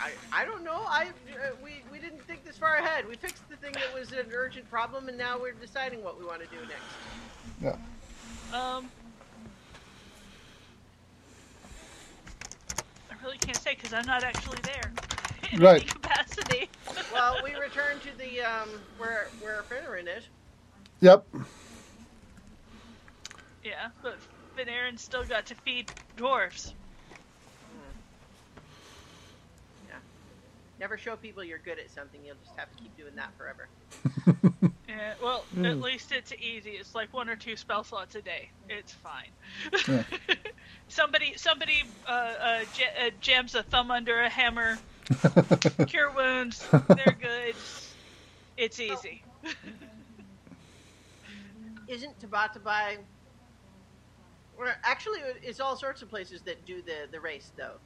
I, I don't know. I uh, we we didn't think this far ahead. We fixed the thing that was an urgent problem, and now we're deciding what we want to do next. Yeah. Um, really can't say because I'm not actually there in Right. any capacity. Well, we return to the um where where Finneran is. Yep. yeah, but Finn still got to feed dwarves. Never show people you're good at something. You'll just have to keep doing that forever. Yeah, well, at least it's easy. It's like one or two spell slots a day. It's fine. Yeah. somebody, somebody uh, uh, j- uh, jams a thumb under a hammer, cure wounds. They're good. It's easy. isn't Tabatabai? Or actually, it's all sorts of places that do the the race though.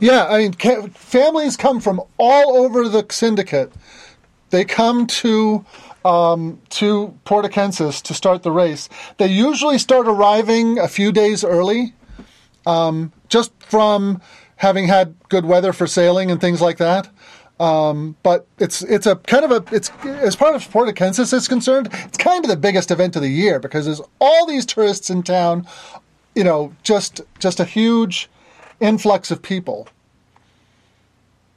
Yeah, I mean, ca- families come from all over the syndicate. They come to um, to Port Akensus to start the race. They usually start arriving a few days early, um, just from having had good weather for sailing and things like that. Um, but it's it's a kind of a it's as far as Port Akensus is concerned, it's kind of the biggest event of the year because there's all these tourists in town. You know, just just a huge influx of people.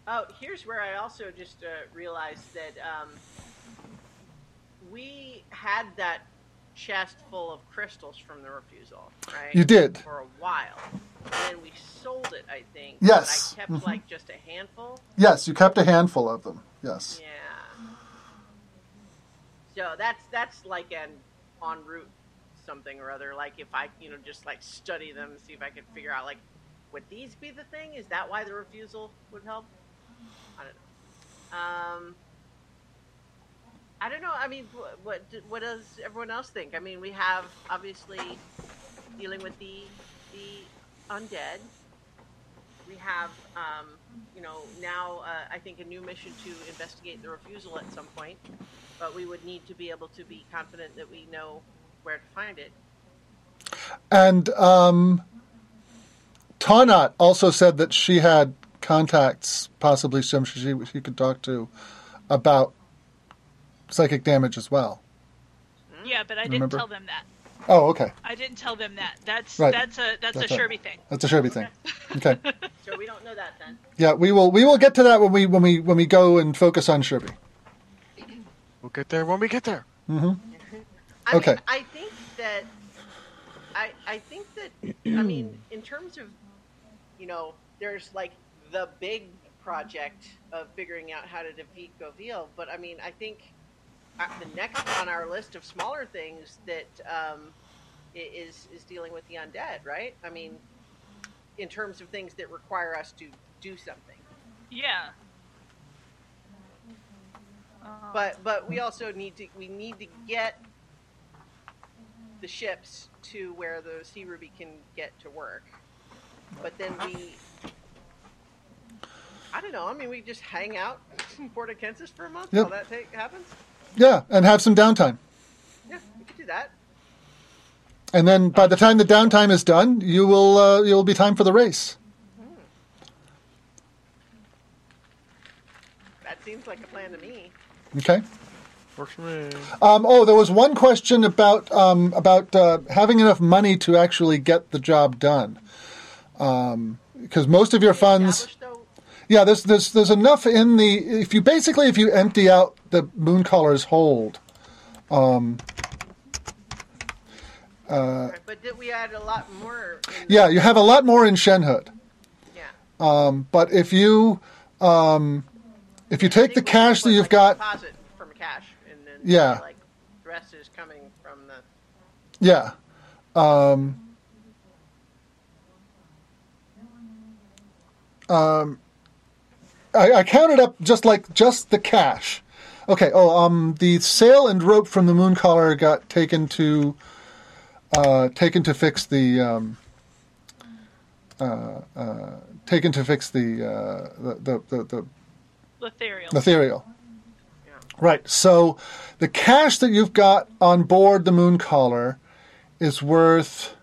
Oh, here's where I also just uh, realized that um, we had that chest full of crystals from the refusal, right? You did. for a while, and then we sold it. I think. Yes. I kept like just a handful. Yes, you kept a handful of them. Yes. Yeah. So that's that's like an en route something or other. Like if I you know just like study them see if I could figure out like would these be the thing? Is that why the refusal would help? I don't know. Um. I don't know. I mean, what what does everyone else think? I mean, we have obviously dealing with the the undead. We have, um, you know, now uh, I think a new mission to investigate the refusal at some point, but we would need to be able to be confident that we know where to find it. And um, Taunat also said that she had contacts, possibly some she she could talk to, about psychic damage as well. Yeah, but I didn't Remember? tell them that. Oh, okay. I didn't tell them that. That's Right. that's a that's, That's a. Sherby thing. That's a Sherby thing. Okay. So we don't know that then. Yeah, we will we will get to that when we when we when we go and focus on Sherby. We'll get there when we get there. Mm-hmm. I Okay. mean, I think that I I think that I mean in terms of you know there's like the big project of figuring out how to defeat Goviel, but I mean I think uh, the next on our list of smaller things that um, is is dealing with the undead, right? I mean, in terms of things that require us to do something. Yeah. But but we also need to we need to get the ships to where the sea ruby can get to work but then we i don't know i mean we just hang out in Port Akensus for a month Yep. while that take, happens Yeah, and have some downtime. yeah we could do that And then by the time the downtime is done, you will uh, you'll be time for the race. that seems like a plan to me Okay. Works for me. Um, oh, there was one question about um, about uh, having enough money to actually get the job done. Because most of your funds, yeah, there's there's there's enough in the if you basically if you empty out the Mooncaller's hold, right, but did we add a lot more in yeah, you have a lot more in Shenhood. yeah Um, but if you um, if you take the cash that you've like, got, deposit from cash and then Yeah. like the rest is coming from the yeah. Um, um, I, I counted up just like just the cash. Okay. Oh, um, the sail and rope from the Mooncaller got taken to uh, taken to fix the um, uh, uh, taken to fix the uh, the, the, the, the Ethereal. ethereal. Yeah. Right. So the cash that you've got on board the Mooncaller is worth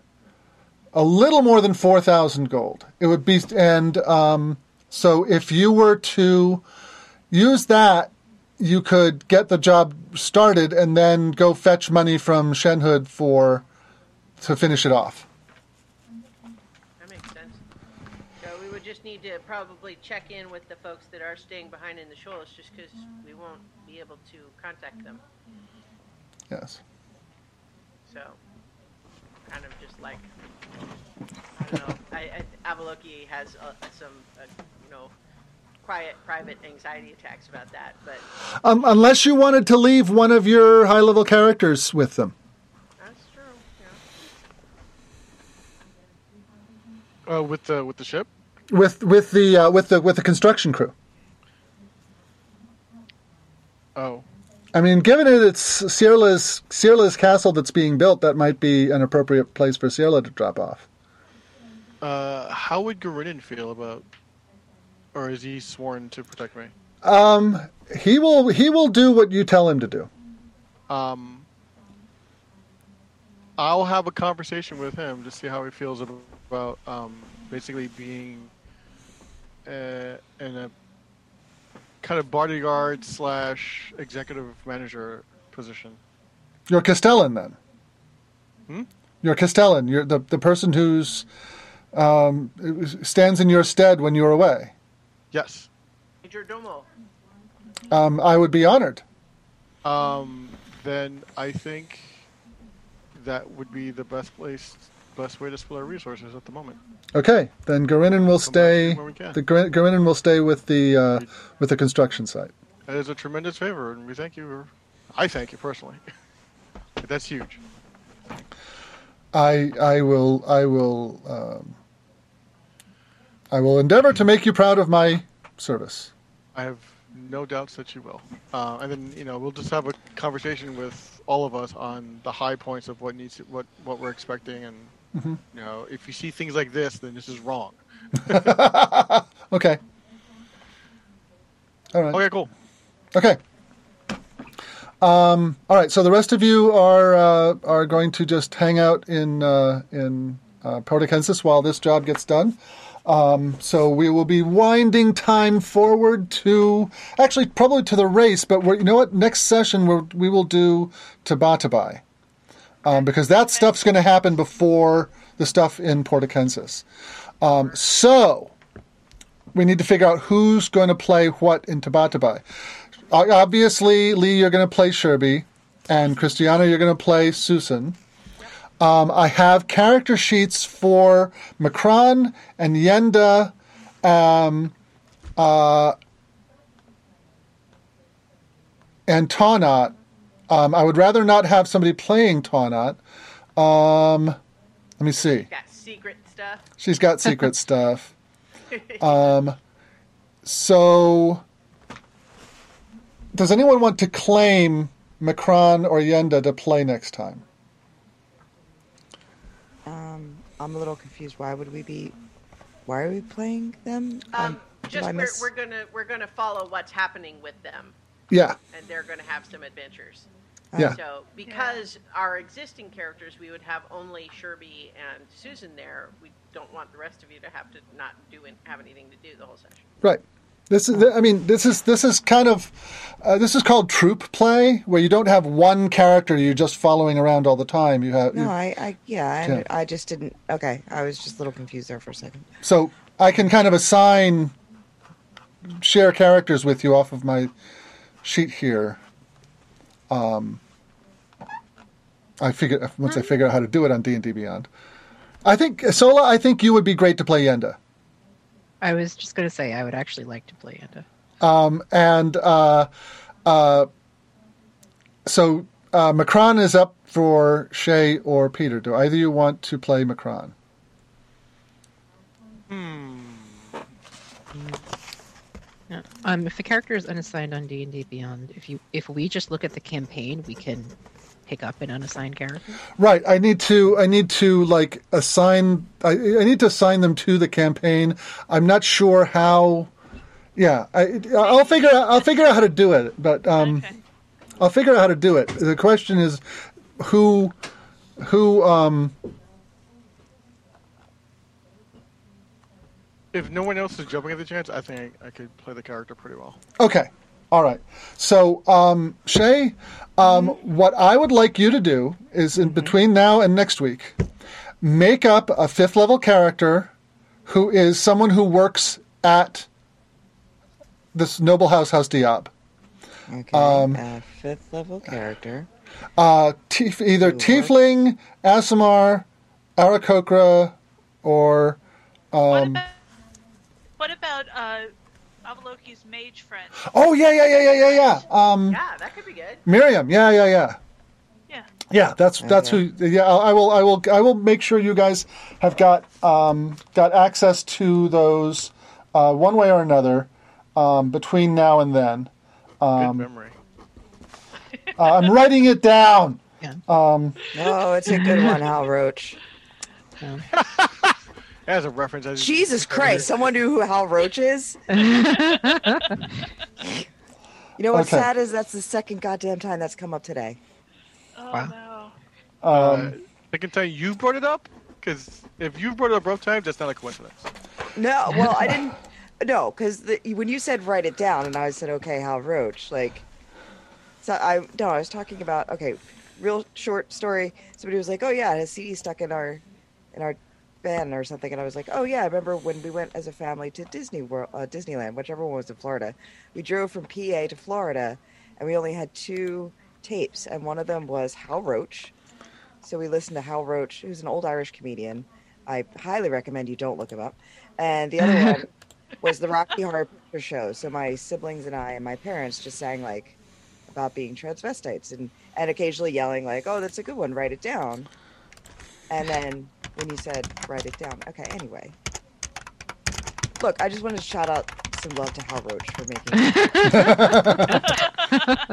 a little more than 4,000 gold. It would be, and um, so if you were to use that, you could get the job started and then go fetch money from Shenhood for to finish it off. That makes sense. So we would just need to probably check in with the folks that are staying behind in the shoals, just because we won't be able to contact them. Yes. So, kind of just like I don't know. I, I Avaloki has uh, some, uh, you know, quiet, private anxiety attacks about that, but Um, unless you wanted to leave one of your high level characters with them. that's true. Yeah. Uh, with the with the ship. With with the uh, with the with the construction crew. Oh, I mean, given it it's Cierla's castle that's being built, that might be an appropriate place for Cierla to drop off. Uh, how would Garinin feel about, or is he sworn to protect me? Um, he will he will do what you tell him to do. Um, I'll have a conversation with him to see how he feels about um, basically being uh, in a kind of bodyguard slash executive manager position. You're Castellan then. Hmm? You're Castellan. You're the the person who's um, stands in your stead when you're away. Yes. Major Domo. Um, I would be honored. Um, then I think that would be the best place, best way to split our resources at the moment. Okay, then Garinin will stay. when we can. The Gar- Garinin will stay with the uh, with the construction site. That is a tremendous favor, and we thank you. I thank you personally. That's huge. I I will I will um, I will endeavor to make you proud of my service. I have no doubts that you will. Uh, and then you know we'll just have a conversation with all of us on the high points of what needs what what we're expecting, and You know if you see things like this, then this is wrong. okay. All right. Okay, cool. Okay. Um, all right. So the rest of you are uh, are going to just hang out in uh, in uh, Port Akensus while this job gets done. Um, so we will be winding time forward to actually probably to the race, but we're, you know what? Next session we're, we will do Tabatabai um, because that stuff's going to happen before the stuff in Port Akensus. Um, so we need to figure out who's going to play what in Tabatabai. Obviously, Lee, you're going to play Sherby, and Christiana, you're going to play Susan. Um, I have character sheets for Macron and Yenda, um, uh, and Taunat. Um, I would rather not have somebody playing Taunat. Um, let me see. She's got secret stuff. She's got secret stuff. Um, so, does anyone want to claim Macron or Yenda to play next time? Um, I'm a little confused. Why would we be? Why are we playing them? Um, just we're, miss- we're gonna we're gonna follow what's happening with them, Yeah, and they're gonna have some adventures. Yeah. So because our existing characters, we would have only Sherby and Susan there. We don't want the rest of you to have to not do and have anything to do the whole session. Right. This is. I mean, this is this is kind of uh, this is called troupe play, where you don't have one character you're just following around all the time. You have No, I, I yeah, Yeah. I, I just didn't. Okay, I was just a little confused there for a second. so I can kind of assign share characters with you off of my sheet here. Um, I figure once I figure out how to do it on D and D Beyond. I think Sola. I think you would be great to play Yenda. I was just going to say I would actually like to play Yenda. Um, and uh, uh, so uh, Macron is up for Shay or Peter. Do either of you want to play Macron? Hmm. Yeah. Um, if a character is unassigned on D and D Beyond, if you if we just look at the campaign, we can pick up an unassigned character. Right. I need to. I need to like assign. I, I need to assign them to the campaign. I'm not sure how. Yeah, I, I'll figure. out I'll figure out how to do it. But um, Okay. I'll figure out how to do it. The question is, who, who um, If no one else is jumping at the chance, I think I, I could play the character pretty well. Okay. All right. So, um, Shay, um, what I would like you to do is in between now and next week, make up a fifth level character who is someone who works at this noble house, House Diab. Okay, Um, uh, fifth level character. Uh, tief- either Who works- Tiefling, Aasimar, Aarakocra, or what um, about what about uh, Avaloki's mage friend? oh yeah yeah yeah yeah yeah yeah um, Yeah, that could be good. Miriam yeah yeah yeah Yeah. Yeah, that's that's Okay. who. Yeah, I will. I will. I will make sure you guys have got um, got access to those uh, one way or another um, between now and then. Good Um, memory. Uh, I'm writing it down. No, it's a good one, Hal Roach. As a reference, as Jesus Christ, someone knew who Hal Roach is? You know what's Okay. sad is that's the second goddamn time that's come up today. Oh Wow. no. Um, I can tell you, you brought it up because if you brought it up both times, that's not a coincidence. No, well, I didn't. No, because when you said write it down, and I said okay, Hal Roach, like, so I no, I was talking about okay, real short story. Somebody was like, oh yeah, his CD stuck in our in our or something, and I was like, oh yeah, I remember when we went as a family to Disney World, uh, Disneyland, whichever one was in Florida. We drove from PA to Florida, and we only had two tapes, and one of them was Hal Roach. So we listened to Hal Roach, who's an old Irish comedian. I highly recommend you don't look him up. And the other one was the Rocky Horror Picture Show. So my siblings and I and my parents just sang like about being transvestites and and occasionally yelling like, "Oh, that's a good one. Write it down." And then when you said write it down, okay. Anyway, look, I just wanted to shout out some love to Hal Roach for making.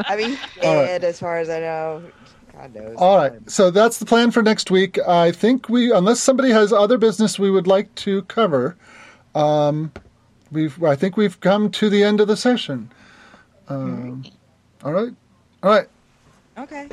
I mean, All right. and as far as I know, God knows. All right, so that's the plan for next week. I think we, unless somebody has other business we would like to cover, um, we've. I think we've come to the end of the session. Um, all right, all right. Okay.